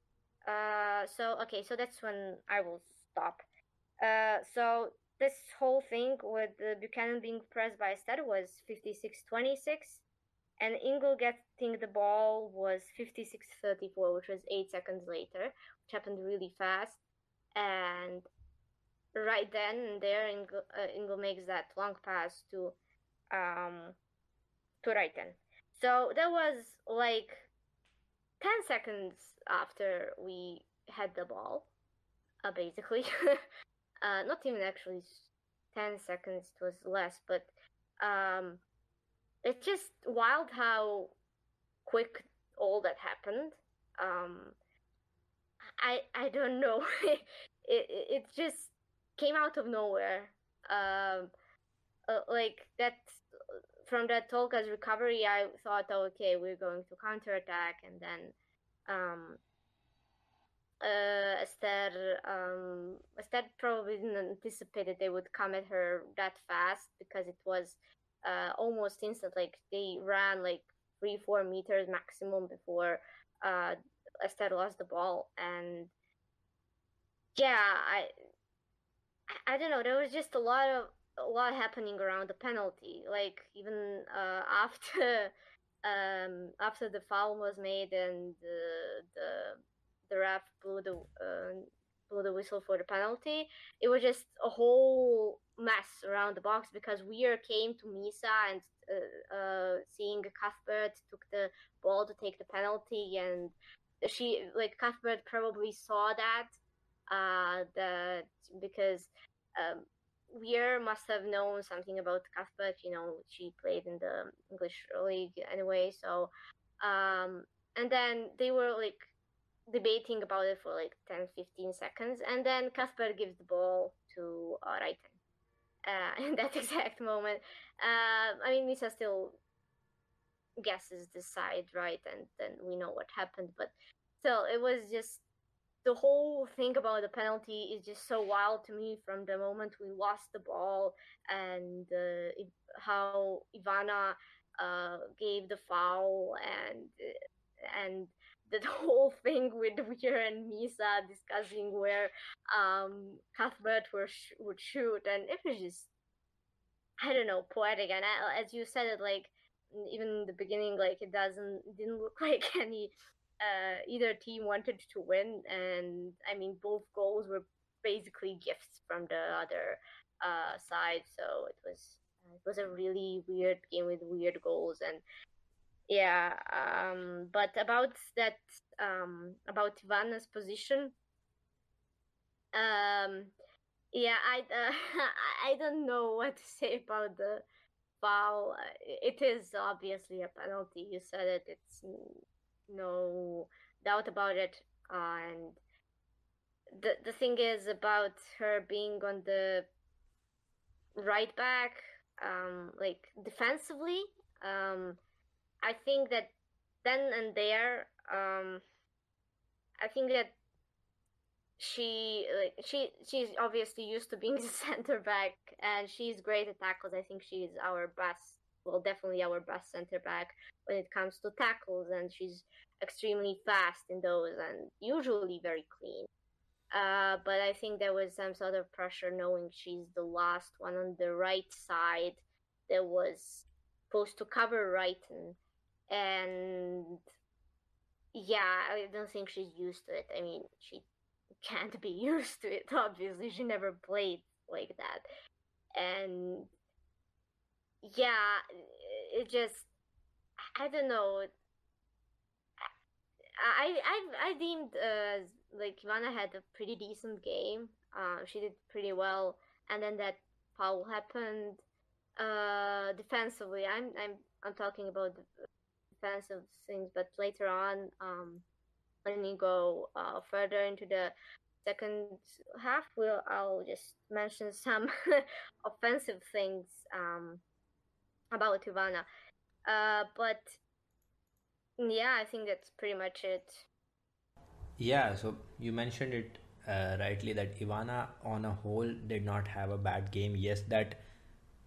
Uh, so okay, so that's when I will stop. Uh, so this whole thing with Buchanan being pressed by Esther was 56-26, and Ingle getting the ball was 56-34, which was eight seconds later, which happened really fast. And right then and there, Ingle, uh, Ingle makes that long pass to um, to Reiten. So that was like 10 seconds after we had the ball, uh, basically. uh, not even actually 10 seconds, it was less, but um, it's just wild how quick all that happened. Um, I I don't know. it, it, just came out of nowhere. Um, uh, like that from that Tolka's recovery, I thought, oh, okay, we're going to counterattack, and then um, uh, Esther, um, Esther probably didn't anticipate that they would come at her that fast because it was uh, almost instant. Like they ran like three, four meters maximum before uh, Esther lost the ball, and yeah, I, I don't know. There was just a lot of a lot happening around the penalty. Like even uh, after um, after the foul was made and the the the ref blew the uh, blew the whistle for the penalty, it was just a whole mess around the box because Weir came to Misa and uh, uh, seeing Cuthbert took the ball to take the penalty and she like Cuthbert probably saw that uh that because um Weir must have known something about Cuthbert, you know, she played in the English league anyway, so um and then they were like debating about it for like 10 15 seconds and then Cuthbert gives the ball to uh, uh, in that exact moment. Uh, I mean Misa still guesses the side right and then we know what happened but still it was just the whole thing about the penalty is just so wild to me from the moment we lost the ball and uh, how Ivana uh, gave the foul and and the whole thing with Weir and Misa discussing where um, Cuthbert sh- would shoot, and it was just I don't know poetic. And I, as you said it, like even in the beginning, like it doesn't didn't look like any uh, either team wanted to win, and I mean both goals were basically gifts from the other uh, side. So it was it was a really weird game with weird goals and yeah um, but about that um, about Ivana's position um, yeah I uh, I don't know what to say about the foul. It is obviously a penalty. You said it. It's no doubt about it. And the the thing is about her being on the right back um, like defensively um, I think that then and there, um, I think that she like she she's obviously used to being the center back, and she's great at tackles. I think she's our best, well, definitely our best center back when it comes to tackles, and she's extremely fast in those and usually very clean. Uh, but I think there was some sort of pressure knowing she's the last one on the right side that was supposed to cover right and, and yeah, I don't think she's used to it. I mean, she can't be used to it, obviously. She never played like that. And yeah, it just, I don't know. I I I deemed uh like Ivana had a pretty decent game. Uh, she did pretty well, and then that foul happened. Uh, defensively, I'm I'm I'm talking about defensive things, but later on, um, when you go uh, further into the second half, we'll I'll just mention some offensive things um about Ivana. Uh, but yeah, I think that's pretty much it. Yeah, so you mentioned it uh, rightly that Ivana on a whole did not have a bad game. Yes, that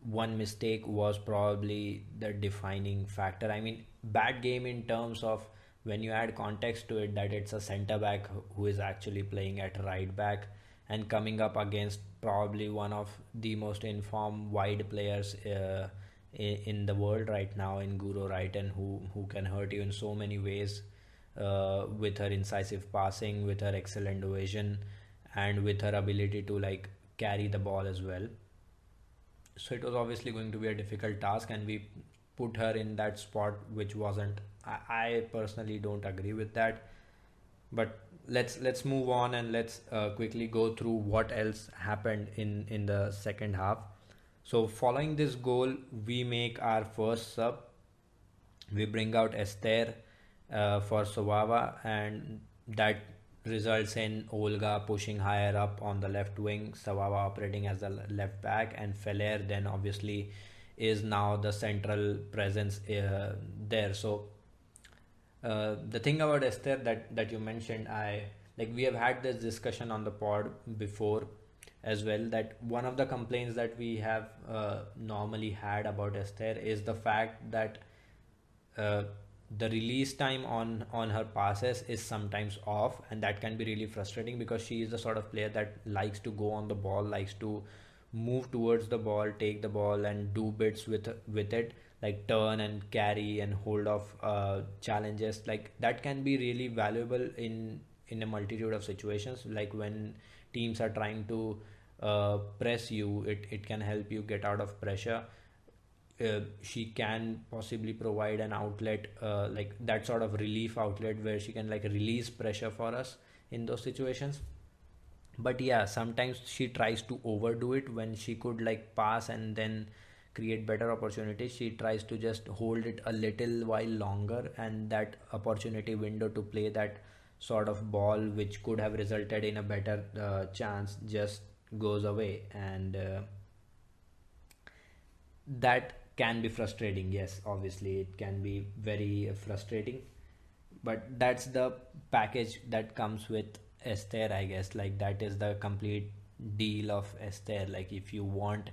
one mistake was probably the defining factor. I mean, bad game in terms of when you add context to it that it's a center back who is actually playing at right back and coming up against probably one of the most informed wide players uh, in, the world right now in Guro Reiten who who can hurt you in so many ways uh, with her incisive passing, with her excellent vision, and with her ability to like carry the ball as well. So it was obviously going to be a difficult task, and we put her in that spot, which wasn't. I, I personally don't agree with that. But let's let's move on and let's uh, quickly go through what else happened in in the second half. So following this goal, we make our first sub we bring out Esther uh, for Svava, and that results in Olga pushing higher up on the left wing, Svava operating as the left back, and Feller then obviously is now the central presence uh, there. So uh, the thing about Esther that that you mentioned, I like we have had this discussion on the pod before as well. That one of the complaints that we have uh, normally had about Esther is the fact that uh, the release time on on her passes is sometimes off and that can be really frustrating because she is the sort of player that likes to go on the ball likes to move towards the ball take the ball and do bits with with it like turn and carry and hold off uh, challenges. Like that can be really valuable in in a multitude of situations. Like when teams are trying to uh, press you it, it can help you get out of pressure uh, she can possibly provide an outlet uh, like that sort of relief outlet where she can like release pressure for us in those situations. But yeah sometimes she tries to overdo it when she could like pass and then create better opportunities. She tries to just hold it a little while longer and that opportunity window to play that sort of ball which could have resulted in a better uh, chance just goes away. And uh, that can be frustrating yes obviously it can be very frustrating. But that's the package that comes with Esther I guess. Like that is the complete deal of Esther like if you want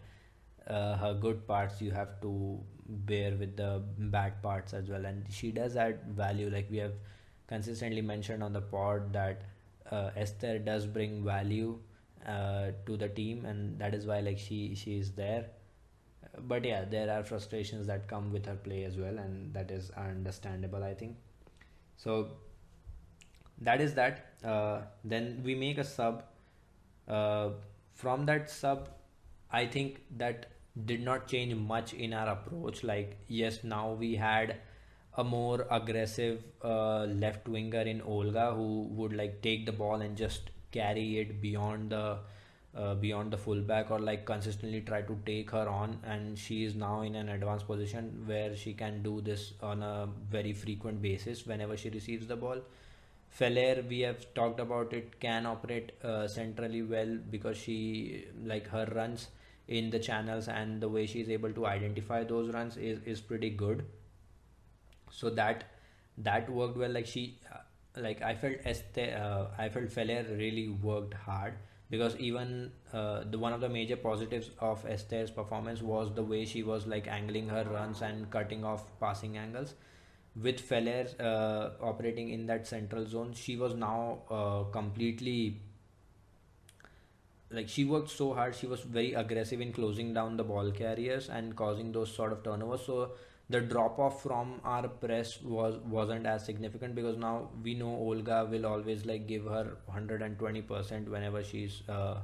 uh, her good parts you have to bear with the bad parts as well. And she does add value. Like we have consistently mentioned on the pod that uh, Esther does bring value uh, to the team. And that is why like she she is there but yeah there are frustrations that come with her play as well and that is understandable i think. So that is that. Uh, then we make a sub. Uh, from that sub i think that did not change much in our approach. Like yes now we had a more aggressive uh, left winger in olga who would like take the ball and just carry it beyond the uh, beyond the fullback or like consistently try to take her on and she is now in an advanced position where she can do this on a very frequent basis whenever she receives the ball. Feller we have talked about it can operate uh, centrally well because she like her runs in the channels and the way she is able to identify those runs is, is pretty good. So that that worked well. Like she uh, like I felt Este, uh, I felt Feller really worked hard because even uh, the one of the major positives of Esther's performance was the way she was like angling her runs and cutting off passing angles. With Feller uh, operating in that central zone, she was now uh, completely like she worked so hard. She was very aggressive in closing down the ball carriers and causing those sort of turnovers. So the drop off from our press was wasn't as significant because now we know Olga will always like give her 120% whenever she's uh,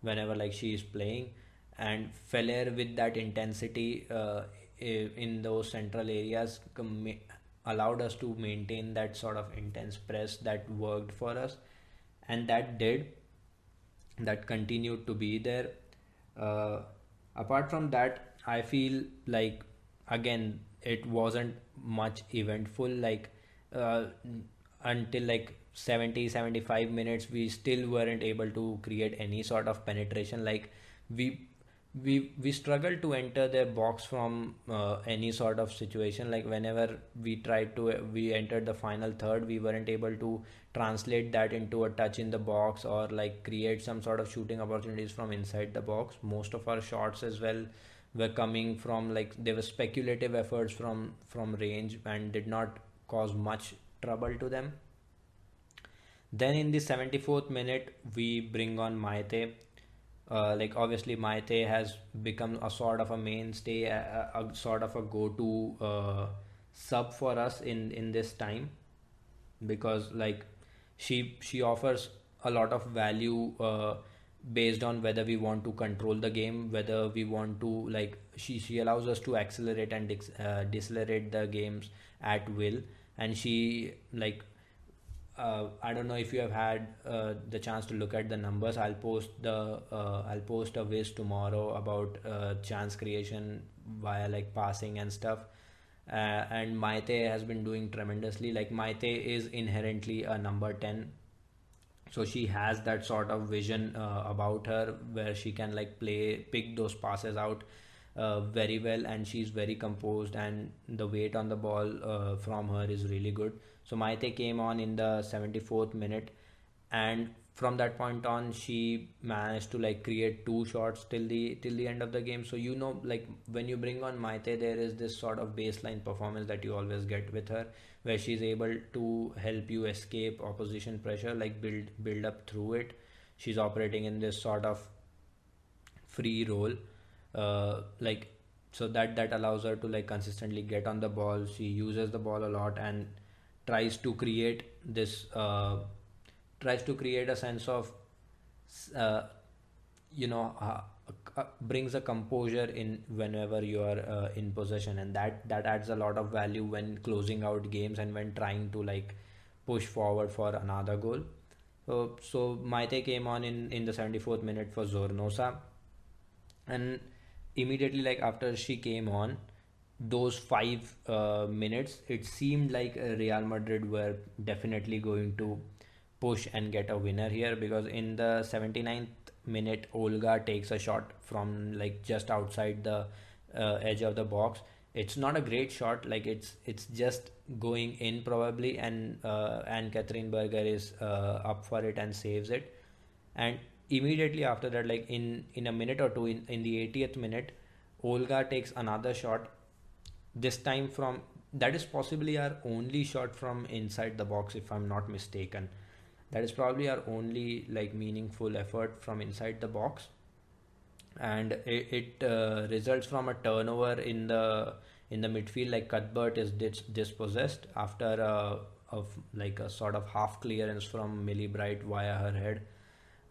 whenever like she is playing. And Feller with that intensity uh, in those central areas allowed us to maintain that sort of intense press that worked for us. And that did that continued to be there. Uh, apart from that i feel like again it wasn't much eventful like uh, until like 70 75 minutes we still weren't able to create any sort of penetration. Like we we we struggle to enter their box from uh, any sort of situation. Like whenever we tried to we entered the final third we weren't able to translate that into a touch in the box or like create some sort of shooting opportunities from inside the box. Most of our shots as well were coming from like they were speculative efforts from from range and did not cause much trouble to them. Then in the 74th minute we bring on Maite uh, like obviously Maite has become a sort of a mainstay, a, a, sort of a go-to uh, sub for us in in this time because like she she offers a lot of value uh, based on whether we want to control the game whether we want to like she she allows us to accelerate and uh, decelerate the games at will and she like uh, I don't know if you have had uh, the chance to look at the numbers. I'll post the uh, I'll post a wish tomorrow about uh, chance creation via like passing and stuff. Uh, and Maite has been doing tremendously. Like Maite is inherently a number ten, so she has that sort of vision uh, about her where she can like play pick those passes out uh, very well and she's very composed and the weight on the ball uh, from her is really good. So Maite came on in the 74th minute and from that point on she managed to like create two shots till the till the end of the game. So you know like when you bring on Maite there is this sort of baseline performance that you always get with her where she's able to help you escape opposition pressure like build build up through it. She's operating in this sort of free role uh, like so that that allows her to like consistently get on the ball. She uses the ball a lot and tries to create this uh, tries to create a sense of uh, you know uh, brings a composure in whenever you are uh, in possession and that that adds a lot of value when closing out games and when trying to like push forward for another goal. So so Maite came on in in the 74th minute for Zornoza. And immediately like after she came on those five uh, minutes it seemed like uh, real madrid were definitely going to push and get a winner here because in the 79th minute olga takes a shot from like just outside the uh, edge of the box. It's not a great shot like it's it's just going in probably and uh, Ann-Katrin Berger is uh, up for it and saves it. And immediately after that like in in a minute or two in, in the 80th minute olga takes another shot this time from that is possibly our only shot from inside the box if i'm not mistaken that is probably our only like meaningful effort from inside the box and it, it uh, results from a turnover in the in the midfield like Cuthbert is dis- dispossessed after a, of like a sort of half clearance from Millie Bright via her head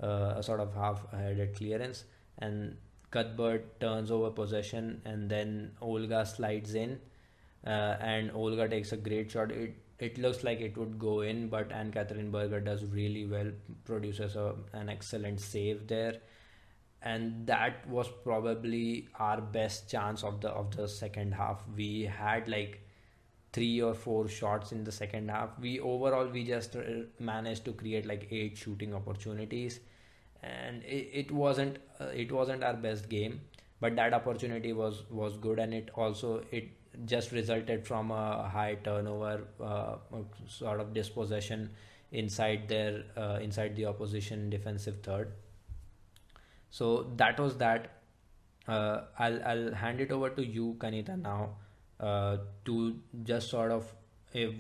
uh, a sort of half-headed clearance, and Cuthbert turns over possession, and then Olga slides in, uh, and Olga takes a great shot. It it looks like it would go in, but Ann-Katrin Berger does really well, produces a, an excellent save there, and that was probably our best chance of the of the second half. We had like three or four shots in the second half. We overall we just uh, managed to create like eight shooting opportunities, and it, it wasn't uh, it wasn't our best game, but that opportunity was was good, and it also it just resulted from a high turnover uh, sort of dispossession inside their uh, inside the opposition defensive third. So that was that. Uh, I'll I'll hand it over to you, Kanita, now uh, to just sort of if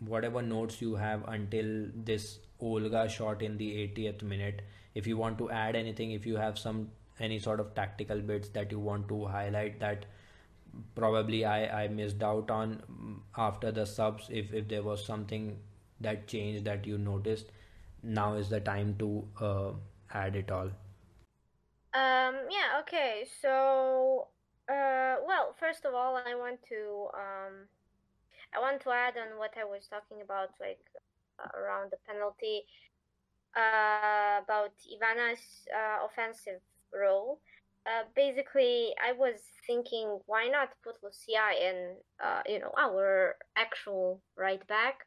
whatever notes you have until this Olga shot in the 80th minute. If you want to add anything, if you have some any sort of tactical bits that you want to highlight that probably I, I missed out on mm, after the subs if, if there was something that changed that you noticed now is the time to uh, add it all Um, yeah, okay. So, uh, well, first of all, I want to um, I want to add on what I was talking about, like uh, around the penalty, uh, about Ivana's uh, offensive role. Uh, basically, I was thinking, why not put Lucia in, uh, you know, our actual right back?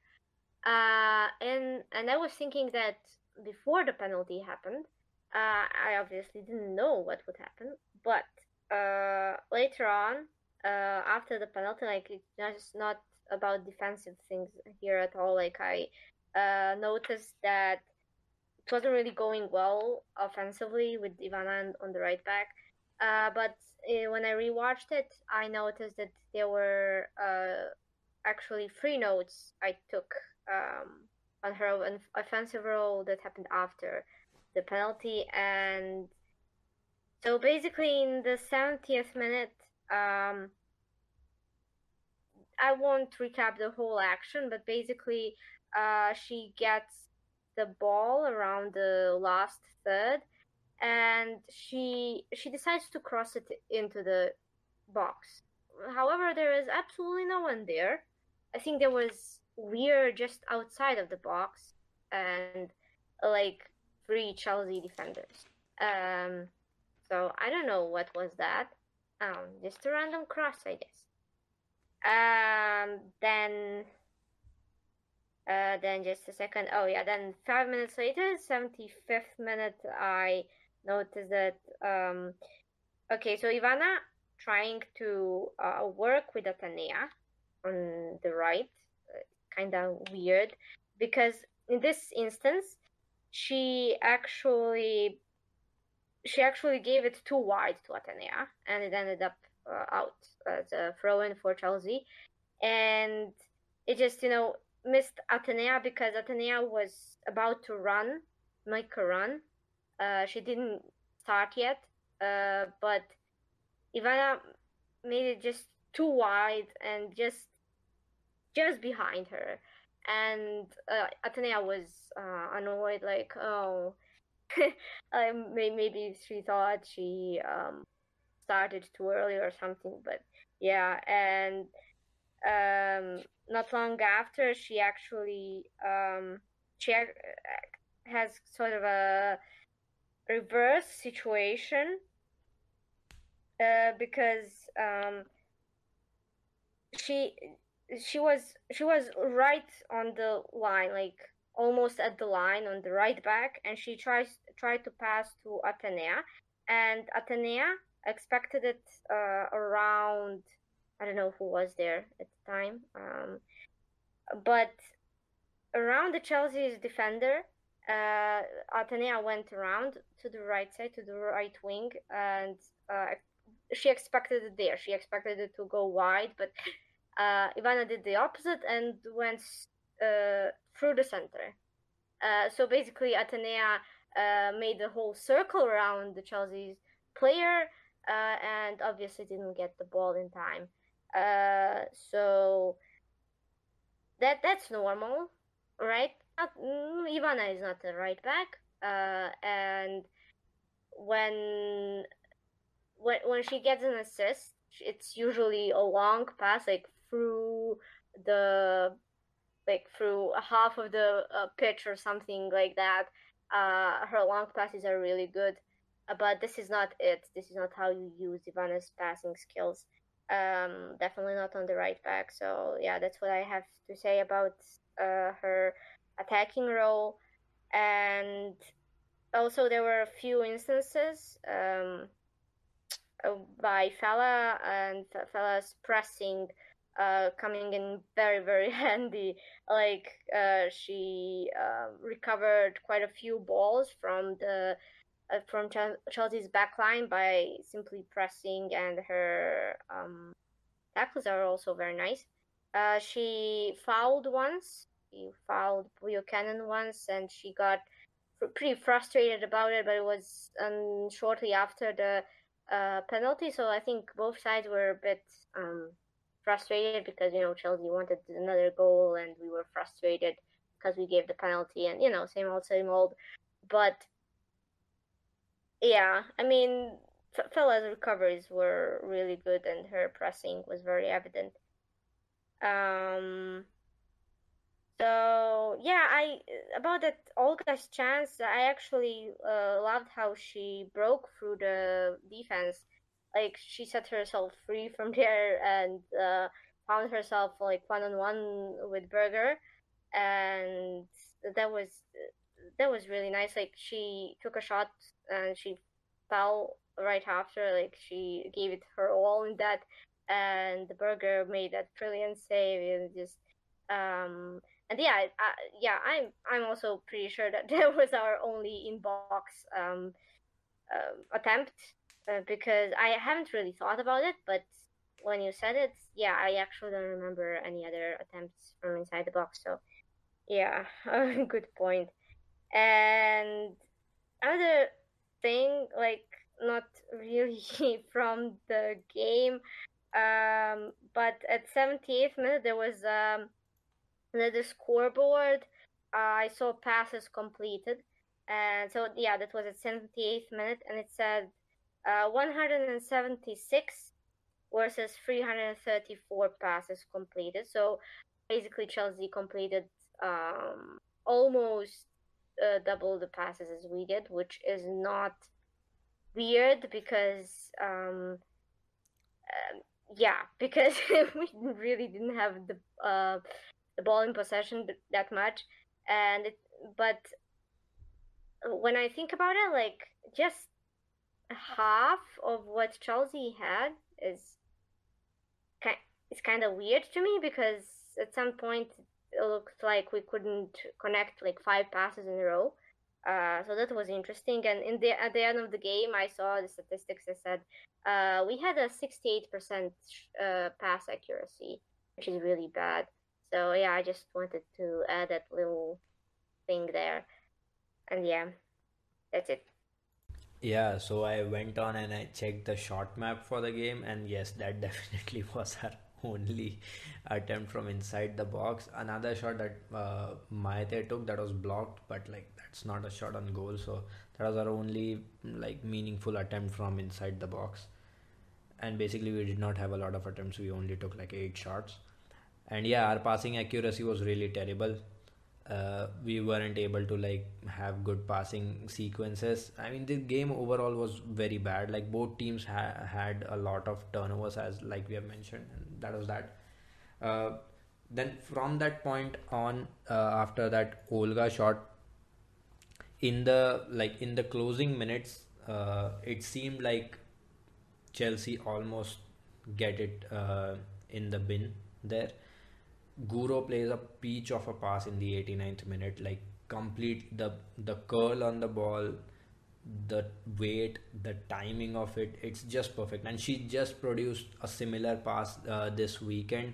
Uh, and and I was thinking that before the penalty happened, uh, I obviously didn't know what would happen, but uh, later on, after the penalty, like it's just not about defensive things here at all. Like I noticed that it wasn't really going well offensively with Ivana on the right back. Uh, but uh, when I rewatched it, I noticed that there were uh, actually three notes I took um, on her offensive role that happened after the penalty. And so basically, in the 70th minute, um, I won't recap the whole action, but basically, uh, she gets the ball around the last third, and she she decides to cross it into the box. However, there is absolutely no one there. I think there was Weir just outside of the box, and like three Chelsea defenders. Um, so I don't know what was that. Um, just a random cross, I guess. Um, then, uh, then just a second. Oh yeah, then five minutes later, seventy fifth minute, I noticed that. Um, okay, so Ivana trying to uh, work with Athenea on the right, uh, kind of weird, because in this instance, she actually she actually gave it too wide to Athenea, and it ended up uh, out as a throw in for Chelsea. And it just, you know, missed Athenea because Athenea was about to run, make a run. Uh, she didn't start yet, uh, but Ivana made it just too wide and just just behind her. And uh, Athenea was uh, annoyed, like, oh, maybe she thought she um, started too early or something. But yeah, and um, not long after, she actually um, she has sort of a reverse situation uh, because um, she she was she was right on the line, like almost at the line on the right back, and she tries tried to pass to Athenea, and Athenea expected it uh, around I don't know who was there at the time, um, but around the Chelsea's defender, uh, Athenea went around to the right side, to the right wing, and uh, she expected it there. She expected it to go wide, but uh, Ivana did the opposite and went uh, through the center. Uh, so basically, Athenea uh, made the whole circle around the Chelsea's player uh, and obviously didn't get the ball in time. So that that's normal, right? Mm, Ivana is not the right back, uh, and when when when she gets an assist, it's usually a long pass, like through the like through half of the uh, pitch or something like that. Uh, her long passes are really good but this is not it. This is not how you use Ivana's passing skills. Um, definitely not on the right back. So yeah, that's what I have to say about uh, her attacking role. And also, there were a few instances um, by Feller and Feller's pressing uh, coming in very very handy. Like uh, she uh, recovered quite a few balls from the uh, from Chelsea's backline by simply pressing, and her um, tackles are also very nice. Uh, she fouled once She fouled Buchanan once, and she got pretty frustrated about it. But it was um, shortly after the uh, penalty, so I think both sides were a bit um, frustrated because you know Chelsea wanted another goal, and we were frustrated because we gave the penalty, and you know same old, same old. But yeah, I mean, Feller's recoveries were really good, and her pressing was very evident. Um, so yeah, I about that Olga's chance. I actually uh, loved how she broke through the defense. Like she set herself free from there and uh, found herself like one on one with Berger, and that was that was really nice. Like she took a shot and she fell right after. Like she gave it her all in that, and Berger made that brilliant save and just um and yeah I, yeah i'm i'm also pretty sure that that was our only inbox um, uh, attempt uh, because i haven't really thought about it but when you said it yeah i actually don't remember any other attempts from inside the box so yeah good point. and another thing like not really from the game um, but at 78th minute there was um, the scoreboard, uh, I saw passes completed. And so, yeah, that was at 78th minute, and it said uh, 176 versus 334 passes completed. So basically, Chelsea completed um, almost uh, double the passes as we did, which is not weird because, um, uh, yeah, because we really didn't have the uh, the ball in possession that much, and it, but when I think about it, like just half of what Chelsea had is kind it's kind of weird to me because at some point it looked like we couldn't connect like five passes in a row. Uh, so that was interesting. And in the at the end of the game, I saw the statistics that said uh, we had a 68% uh, pass accuracy, which is really bad. So yeah, I just wanted to add that little thing there. And yeah, that's it. Yeah, so I went on and I checked the shot map for the game, and yes, that definitely was our only attempt from inside the box. Another shot that uh, Maite took that was blocked, but like that's not a shot on goal, so that was our only like meaningful attempt from inside the box. And basically, we did not have a lot of attempts. We only took like eight shots and yeah our passing accuracy was really terrible. Uh, we weren't able to like have good passing sequences. I mean the game overall was very bad. Like both teams ha- had a lot of turnovers as like we have mentioned and that was that. Uh, then from that point on uh, after that olga shot in the like in the closing minutes uh, it seemed like chelsea almost get it uh, in the bin there Guro plays a peach of a pass in the 89th minute, like complete the the curl on the ball, the weight, the timing of it. It's just perfect, and she just produced a similar pass uh, this weekend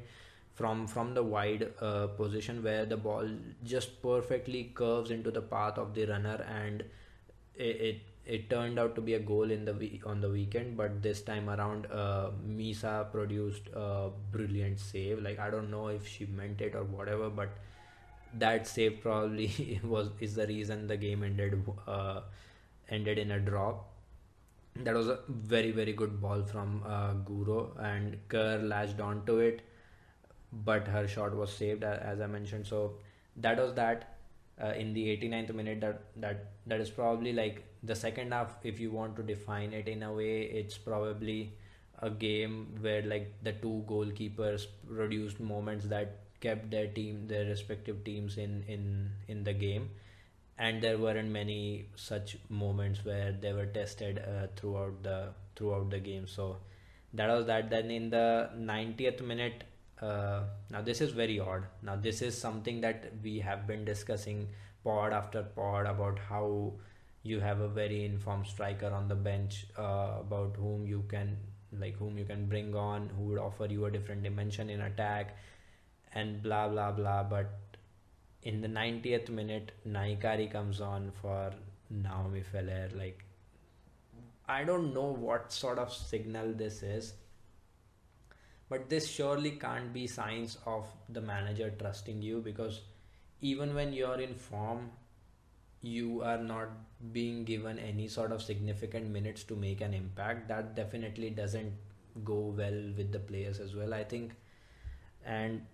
from from the wide uh, position where the ball just perfectly curves into the path of the runner and it, it it turned out to be a goal in the week on the weekend but this time around uh, Misa produced a brilliant save. Like I don't know if she meant it or whatever but that save probably was is the reason the game ended uh, ended in a draw. That was a very very good ball from uh, Guro and Kerr latched onto it but her shot was saved as I mentioned. So that was that uh, in the 89th minute that that that is probably like the second half if you want to define it in a way it's probably a game where like the two goalkeepers produced moments that kept their team their respective teams in in in the game. And there weren't many such moments where they were tested uh, throughout the throughout the game. So that was that. Then in the 90th minute uh, now this is very odd. Now this is something that we have been discussing pod after pod about how you have a very informed striker on the bench uh, about whom you can like whom you can bring on who would offer you a different dimension in attack and blah blah blah. But in the 90th minute, Nahikari comes on for Naomi Feller. Like, I don't know what sort of signal this is, but this surely can't be signs of the manager trusting you because even when you're in form, you are not being given any sort of significant minutes to make an impact. That definitely doesn't go well with the players as well, I think. And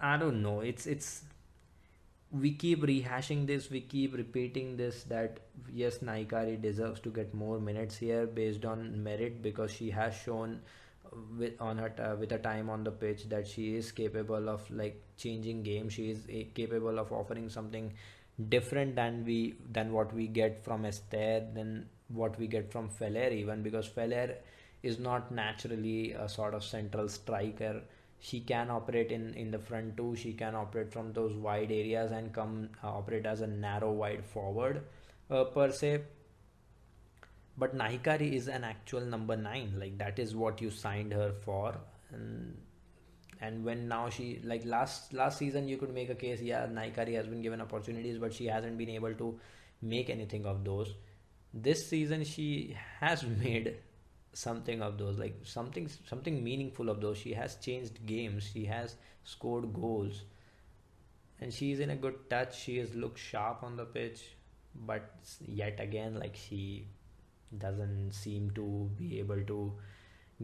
I don't know. It's it's we keep rehashing this, we keep repeating this that yes, Nahikari deserves to get more minutes here based on merit because she has shown with on her with her time on the pitch that she is capable of like changing game. She is a, capable of offering something different than we than what we get from Esther, than what we get from Feller even because Feller is not naturally a sort of central striker. She can operate in in the front too she can operate from those wide areas and come uh, operate as a narrow wide forward. Uh, per se but Nahikari is an actual number 9 like that is what you signed her for. And and when now she like last last season you could make a case yeah Nahikari has been given opportunities but she hasn't been able to make anything of those. This season she has made something of those like something something meaningful of those. She has changed games. She has scored goals. And she's in a good touch. She has looked sharp on the pitch. But yet again like she doesn't seem to be able to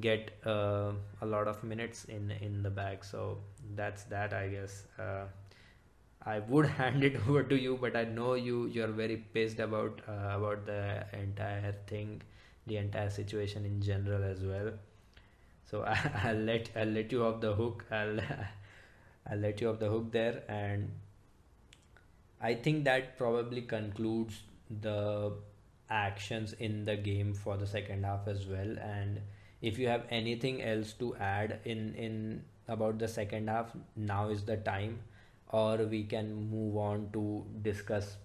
get uh, a lot of minutes in in the bag. So that's that i guess. Uh, i would hand it over to you but i know you you're very pissed about uh, about the entire thing the entire situation in general as well. So I, will let i'll let you off the hook. I'll i'll let you off the hook there. And i think that probably concludes the actions in the game for the second half as well and if you have anything else to add in in about the second half now is the time or we can move on to discuss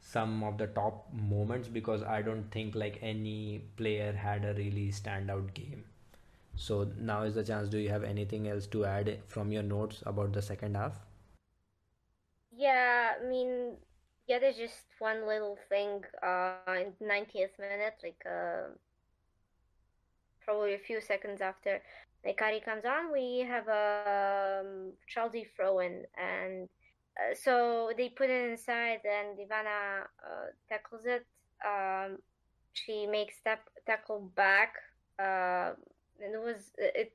some of the top moments because I don't think like any player had a really standout game. So now is the chance. Do you have anything else to add from your notes about the second half? Yeah, I mean, yeah, there's just one little thing uh, in 90th minute, like uh, probably a few seconds after Nahikari comes on, we have a um, Chelsea throw in, and uh, so they put it inside, and Ivana uh, tackles it. Um, she makes that tackle back, uh, and it was it.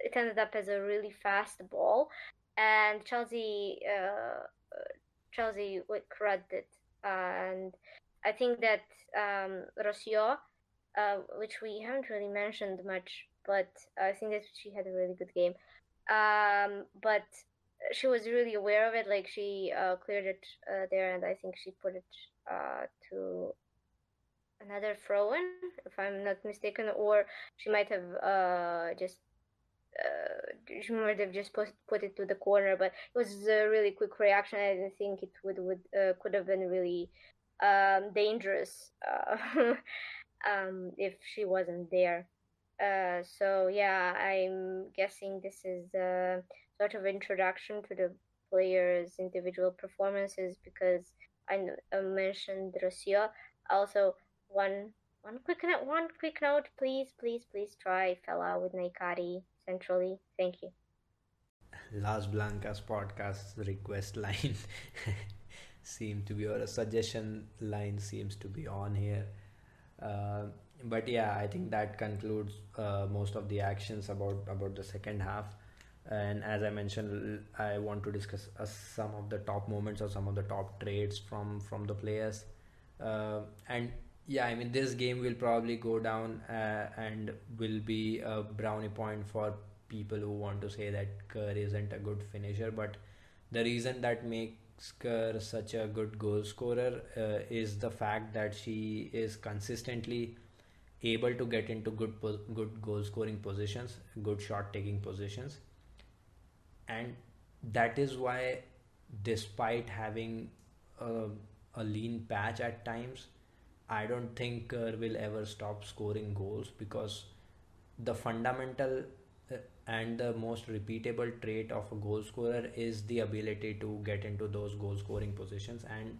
It ended up as a really fast ball, and Chelsea Chelsea would correct. And I think that um, uh, which we haven't really mentioned much, but I think that she had a really good game. Um, but she was really aware of it. Like she uh, cleared it uh, there, and I think she put it uh, to another in, if I'm not mistaken, or she might have uh, just uh, might have just put put it to the corner. But it was a really quick reaction. I didn't think it would would uh, could have been really um, dangerous um, if she wasn't there. so yeah, I'm guessing this is a sort of introduction to the players' individual performances because I mentioned Rocio. Also, one one quick note, one quick note, please, please, please try Feller with Nahikari Thank you. Las Blancas podcast request line seem to be or a suggestion line seems to be on here. Uh, but yeah, I think that concludes uh, most of the actions about about the second half and as i mentioned i want to discuss uh, some of the top moments or some of the top trades from from the players uh, and yeah i mean this game will probably go down uh, and will be a brownie point for people who want to say that kerr isn't a good finisher but the reason that makes kerr such a good goal scorer uh, is the fact that she is consistently able to get into good po- good goal scoring positions good shot taking positions. And that is why despite having a, a lean patch at times i don't think Kerr will ever stop scoring goals because the fundamental uh, and the most repeatable trait of a goal scorer is the ability to get into those goal scoring positions. And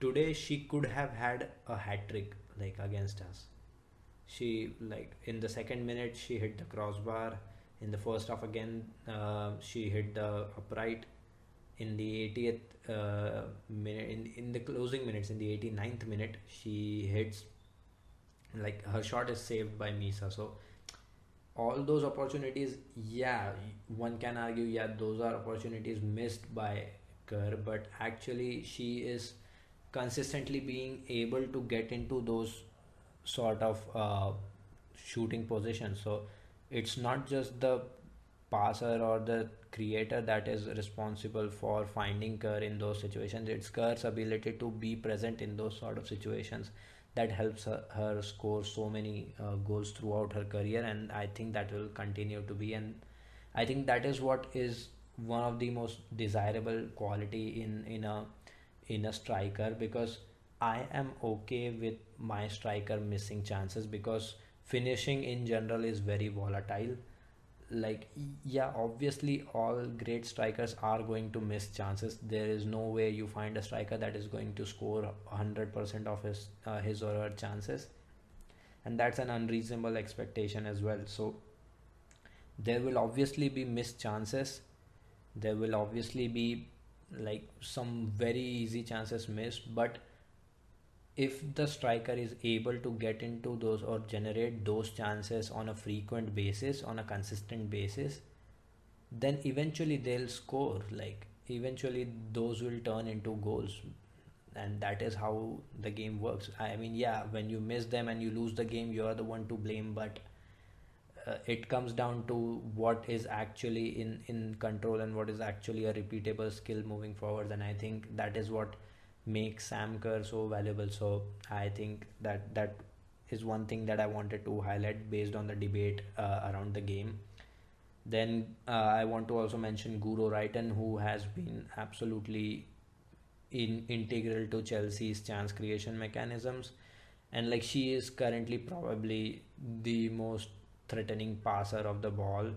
today she could have had a hat trick like against us. She like in the second minute she hit the crossbar. In the first half again uh, she hit the upright in the 80th uh, minute in, in the closing minutes in the 89th minute she hits like her shot is saved by Misa. So all those opportunities yeah one can argue yeah those are opportunities missed by Kerr but actually she is consistently being able to get into those sort of uh, shooting positions. So it's not just the passer or the creator that is responsible for finding Kerr in those situations. It's Kerr's ability to be present in those sort of situations that helps her, her score so many uh, goals throughout her career, and I think that will continue to be. And I think that is what is one of the most desirable quality in in a in a striker because I am okay with my striker missing chances because finishing in general is very volatile like yeah obviously all great strikers are going to miss chances. There is no way you find a striker that is going to score 100% of his uh, his or her chances. And that's an unreasonable expectation as well. So there will obviously be missed chances. There will obviously be like some very easy chances missed but if the striker is able to get into those or generate those chances on a frequent basis on a consistent basis then eventually they'll score. Like eventually those will turn into goals. And that is how the game works. I mean yeah when you miss them and you lose the game you're the one to blame. But uh, it comes down to what is actually in in control and what is actually a repeatable skill moving forward. And i think that is what makes Sam Kerr so valuable. So I think that that is one thing that I wanted to highlight based on the debate uh, around the game. Then uh, I want to also mention Guro Reiten, who has been absolutely in integral to Chelsea's chance creation mechanisms, and like she is currently probably the most threatening passer of the ball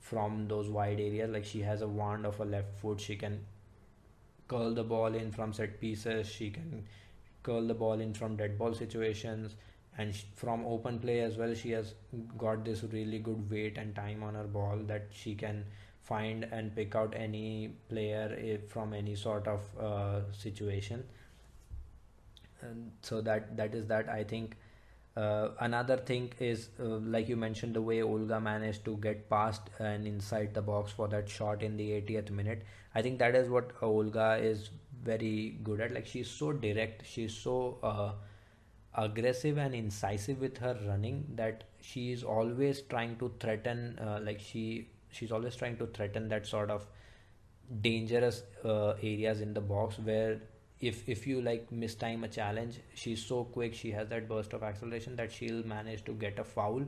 from those wide areas. Like she has a wand of a left foot, she can curl the ball in from set pieces. She can curl the ball in from dead ball situations and from open play as well. She has got this really good weight and time on her ball that she can find and pick out any player from any sort of uh, situation. And so that that is that I think. Uh, another thing is, uh, like you mentioned, the way Olga managed to get past and inside the box for that shot in the 80th minute. I think that is what Olga is very good at. Like she's so direct, she's so uh, aggressive and incisive with her running that she is always trying to threaten. Uh, like she she's always trying to threaten that sort of dangerous uh, areas in the box where if if you like mistime a challenge she's so quick she has that burst of acceleration that she'll manage to get a foul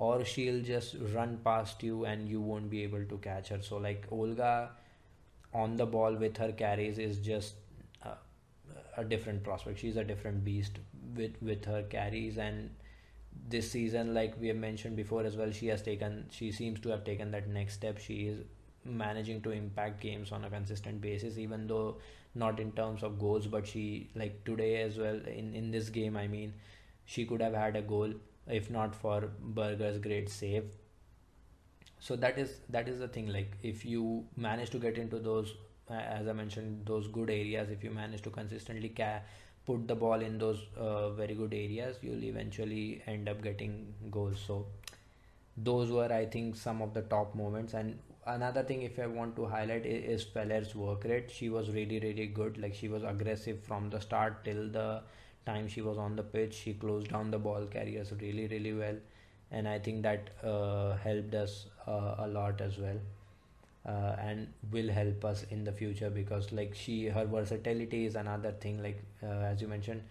or she'll just run past you and you won't be able to catch her. So like olga on the ball with her carries is just uh, a different prospect. She's a different beast with with her carries. And this season like we have mentioned before as well she has taken she seems to have taken that next step. She is managing to impact games on a consistent basis even though not in terms of goals but she like today as well in in this game i mean she could have had a goal if not for Berger's great save. So that is that is the thing like if you manage to get into those uh, as i mentioned those good areas if you manage to consistently ca- put the ball in those uh, very good areas you'll eventually end up getting goals. So those were i think some of the top moments. And another thing if i want to highlight is, Feller's work rate. She was really really good. Like she was aggressive from the start till the time she was on the pitch. She closed down the ball carriers really really well. And i think that uh, helped us uh, a lot as well. Uh, and will help us in the future because like she her versatility is another thing. Like uh, as you mentioned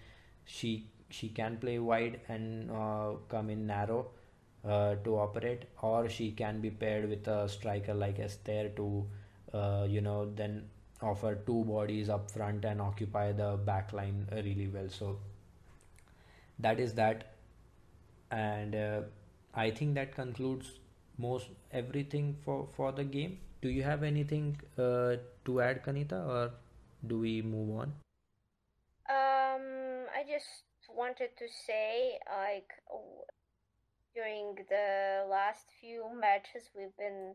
she she can play wide and uh, come in narrow uh, to operate or she can be paired with a striker like Esther to uh, you know then offer two bodies up front and occupy the back line really well so that is that and uh, I think that concludes most everything for for the game. Do you have anything uh, to add, Kanita, or do we move on? Um, I just wanted to say, like, during the last few matches, we've been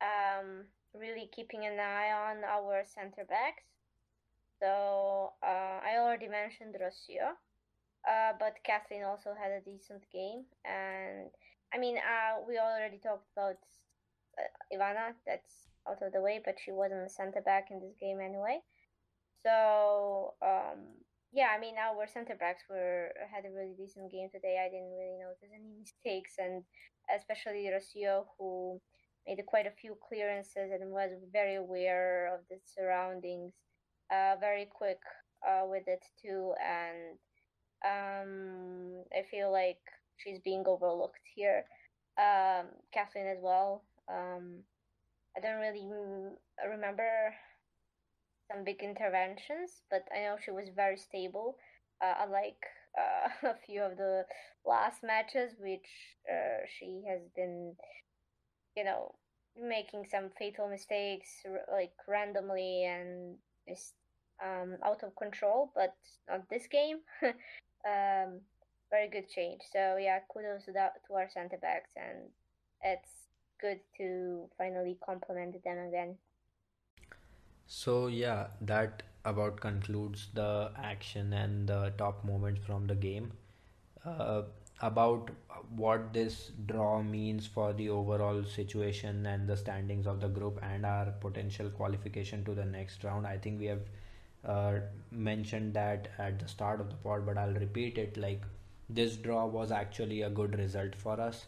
um really keeping an eye on our center backs. So uh, I already mentioned Rocio, uh, but Kathellen also had a decent game, and I mean, uh, we already talked about uh, Ivana. That's out of the way, but she wasn't a center back in this game anyway. So um, yeah, I mean our center backs were had a really decent game today. I didn't really notice any mistakes, and especially Rocio, who made quite a few clearances and was very aware of the surroundings, uh, very quick uh, with it too. And um, I feel like she's being overlooked here. Um, Kathellen as well. Um, I don't really remember some big interventions, but I know she was very stable, uh, unlike uh, a few of the last matches, which uh, she has been, you know, making some fatal mistakes like randomly and just um, out of control. But not this game. um, very good change. So yeah, kudos to that to our center backs, and it's good to finally compliment them again. So yeah, that about concludes the action and the top moments from the game. Uh, about what this draw means for the overall situation and the standings of the group and our potential qualification to the next round. I think we have uh, mentioned that at the start of the pod, but I'll repeat it. Like this draw was actually a good result for us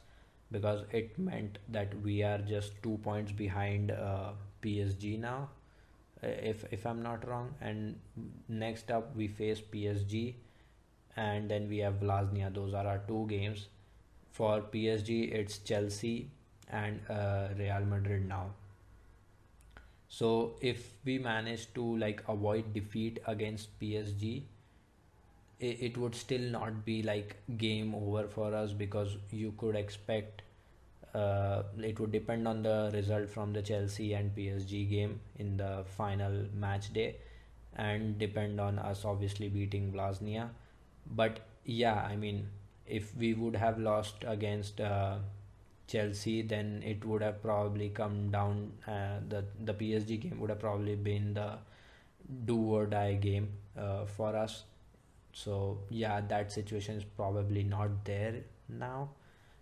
because it meant that we are just two points behind uh, PSG now if if I'm not wrong. And next up we face PSG, and then we have Vllaznia. Those are our two games. For PSG, it's Chelsea and uh, Real Madrid now. So if we manage to like avoid defeat against PSG, it, it would still not be like game over for us because you could expect uh, it would depend on the result from the Chelsea and PSG game in the final match day and depend on us obviously beating Vllaznia. But yeah, I mean, if we would have lost against uh, Chelsea, then it would have probably come down. Uh, the the PSG game would have probably been the do or die game uh, for us. So yeah, that situation is probably not there now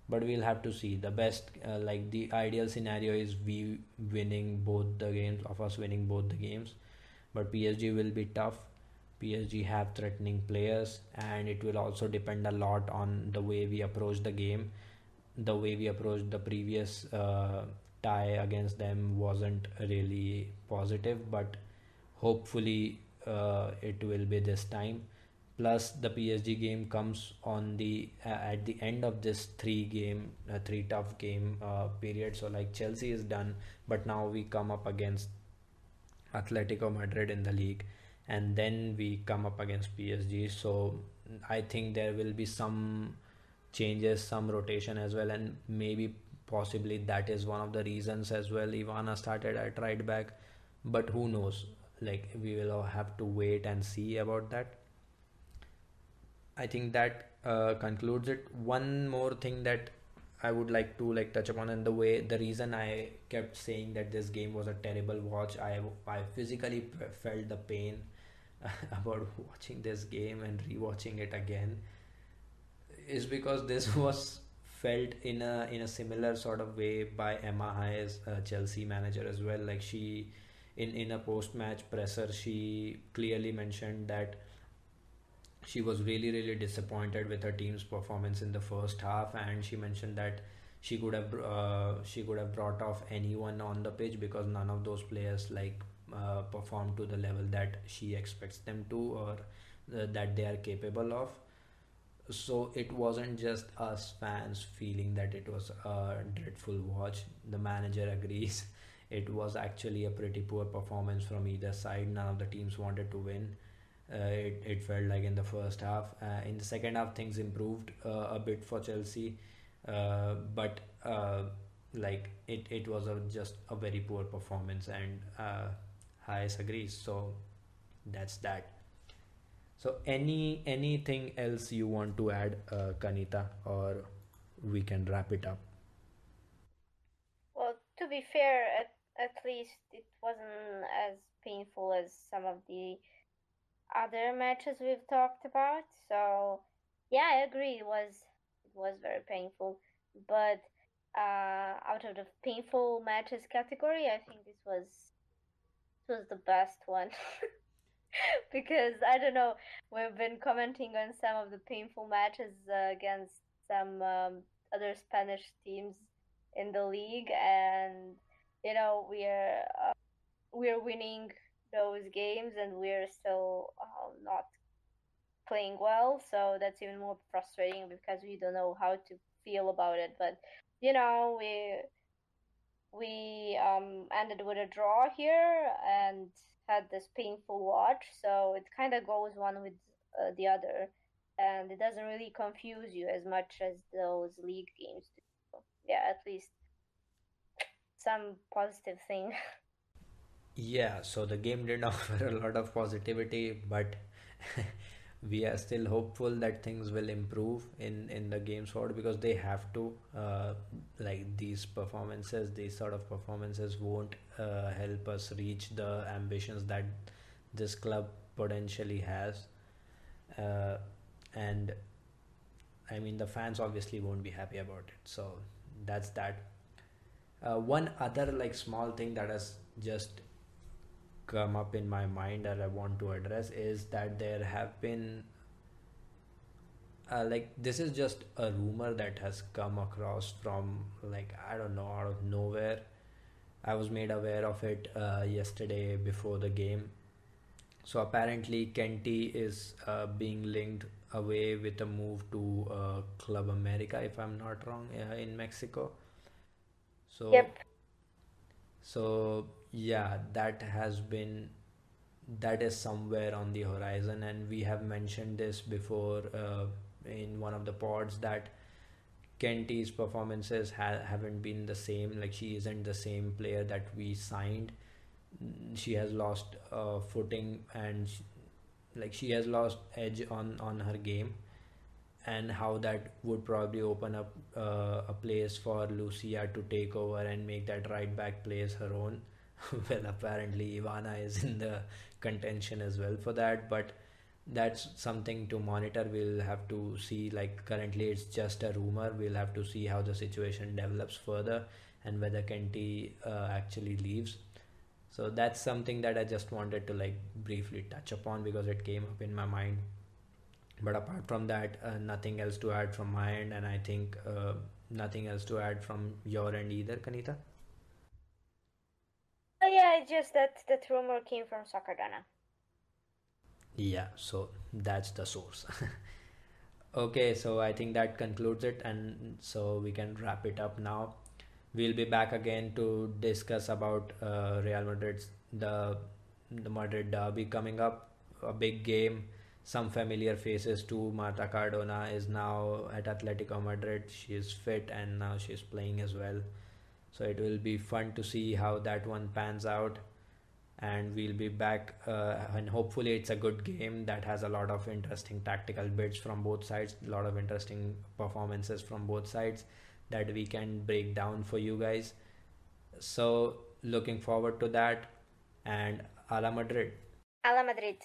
but we'll have to see. The best uh, like the ideal scenario is we winning both the games of us winning both the games. But PSG will be tough. PSG have threatening players and it will also depend a lot on the way we approach the game. The way we approached the previous uh, tie against them wasn't really positive but hopefully uh, it will be this time plus the PSG game comes on the uh, at the end of this three game uh, three tough game uh, period. So like Chelsea is done but now we come up against Atletico Madrid in the league and then we come up against PSG so I think there will be some changes some rotation as well and maybe possibly that is one of the reasons as well Ivana started at right back. But who knows? Like we will have to wait and see about that I think that uh, concludes it. One more thing that I would like to like touch upon and the way the reason I kept saying that this game was a terrible watch. I I physically felt the pain about watching this game and rewatching it again is because this was felt in a in a similar sort of way by Emma Hayes, uh, Chelsea manager as well. Like she in in a post match presser, she clearly mentioned that she was really really disappointed with her team's performance in the first half and she mentioned that she could have uh, she could have brought off anyone on the pitch because none of those players like uh, performed to the level that she expects them to or uh, that they are capable of. So it wasn't just us fans feeling that it was a dreadful watch. The manager agrees. It was actually a pretty poor performance from either side. None of the teams wanted to win it, it felt like in the first half. Uh, in the second half, things improved uh, a bit for Chelsea, uh, but uh, like it, it was a, just a very poor performance and uh, Hayes agrees. So that's that. So any anything else you want to add uh, Kanita or we can wrap it up? Well, to be fair, at, at least it wasn't as painful as some of the other matches we've talked about. So, yeah, I agree. It was it was very painful, but uh, out of the painful matches category, I think this was this was the best one because I don't know. We've been commenting on some of the painful matches uh, against some um, other Spanish teams in the league, and you know we're uh, we're winning those games, and we're still uh, not playing well. So that's even more frustrating because we don't know how to feel about it. But you know we we um, ended with a draw here and had this painful watch. So it kind of goes one with uh, the other, and it doesn't really confuse you as much as those league games do. Yeah, at least some positive thing. Yeah, so the game didn't offer a lot of positivity, but we are still hopeful that things will improve in in the games forward because they have to. Uh, like these performances, these sort of performances won't uh, help us reach the ambitions that this club potentially has. Uh, and I mean, the fans obviously won't be happy about it. So that's that. Uh, one other like small thing that has just come up in my mind that I want to address is that there have been uh, like this is just a rumor that has come across from like I don't know out of nowhere. I was made aware of it uh, yesterday before the game. So apparently Kenti is uh, being linked away with a move to uh, Club America, if I'm not wrong, uh, in Mexico. So Yep. so yeah, that has been that is somewhere on the horizon, and we have mentioned this before uh, in one of the pods that Kenti's performances ha- haven't been the same. Like she isn't the same player that we signed. She has lost uh, footing and sh- like she has lost edge on on her game and how that would probably open up uh, a place for Lucia to take over and make that right back place her own. well, apparently Ivana is in the contention as well for that, but that's something to monitor. We'll have to see. Like currently, it's just a rumor. We'll have to see how the situation develops further and whether Kenti uh, actually leaves. So that's something that I just wanted to like briefly touch upon because it came up in my mind but apart from that, uh, nothing else to add from my end, and I think uh, nothing else to add from your end either, Kanita. Oh, yeah, it's just that that rumor came from Sakardana. Yeah, so that's the source. Okay, so I think that concludes it, and so we can wrap it up now. We'll be back again to discuss about uh, Real Madrid's the the Madrid derby coming up, a big game, some familiar faces too. Marta Cardona is now at Atletico Madrid. She is fit and now she's playing as well. So it will be fun to see how that one pans out. And we'll be back uh, and hopefully it's a good game that has a lot of interesting tactical bits from both sides a lot of interesting performances from both sides that we can break down for you guys. So looking forward to that. And hala madrid. Hala Madrid.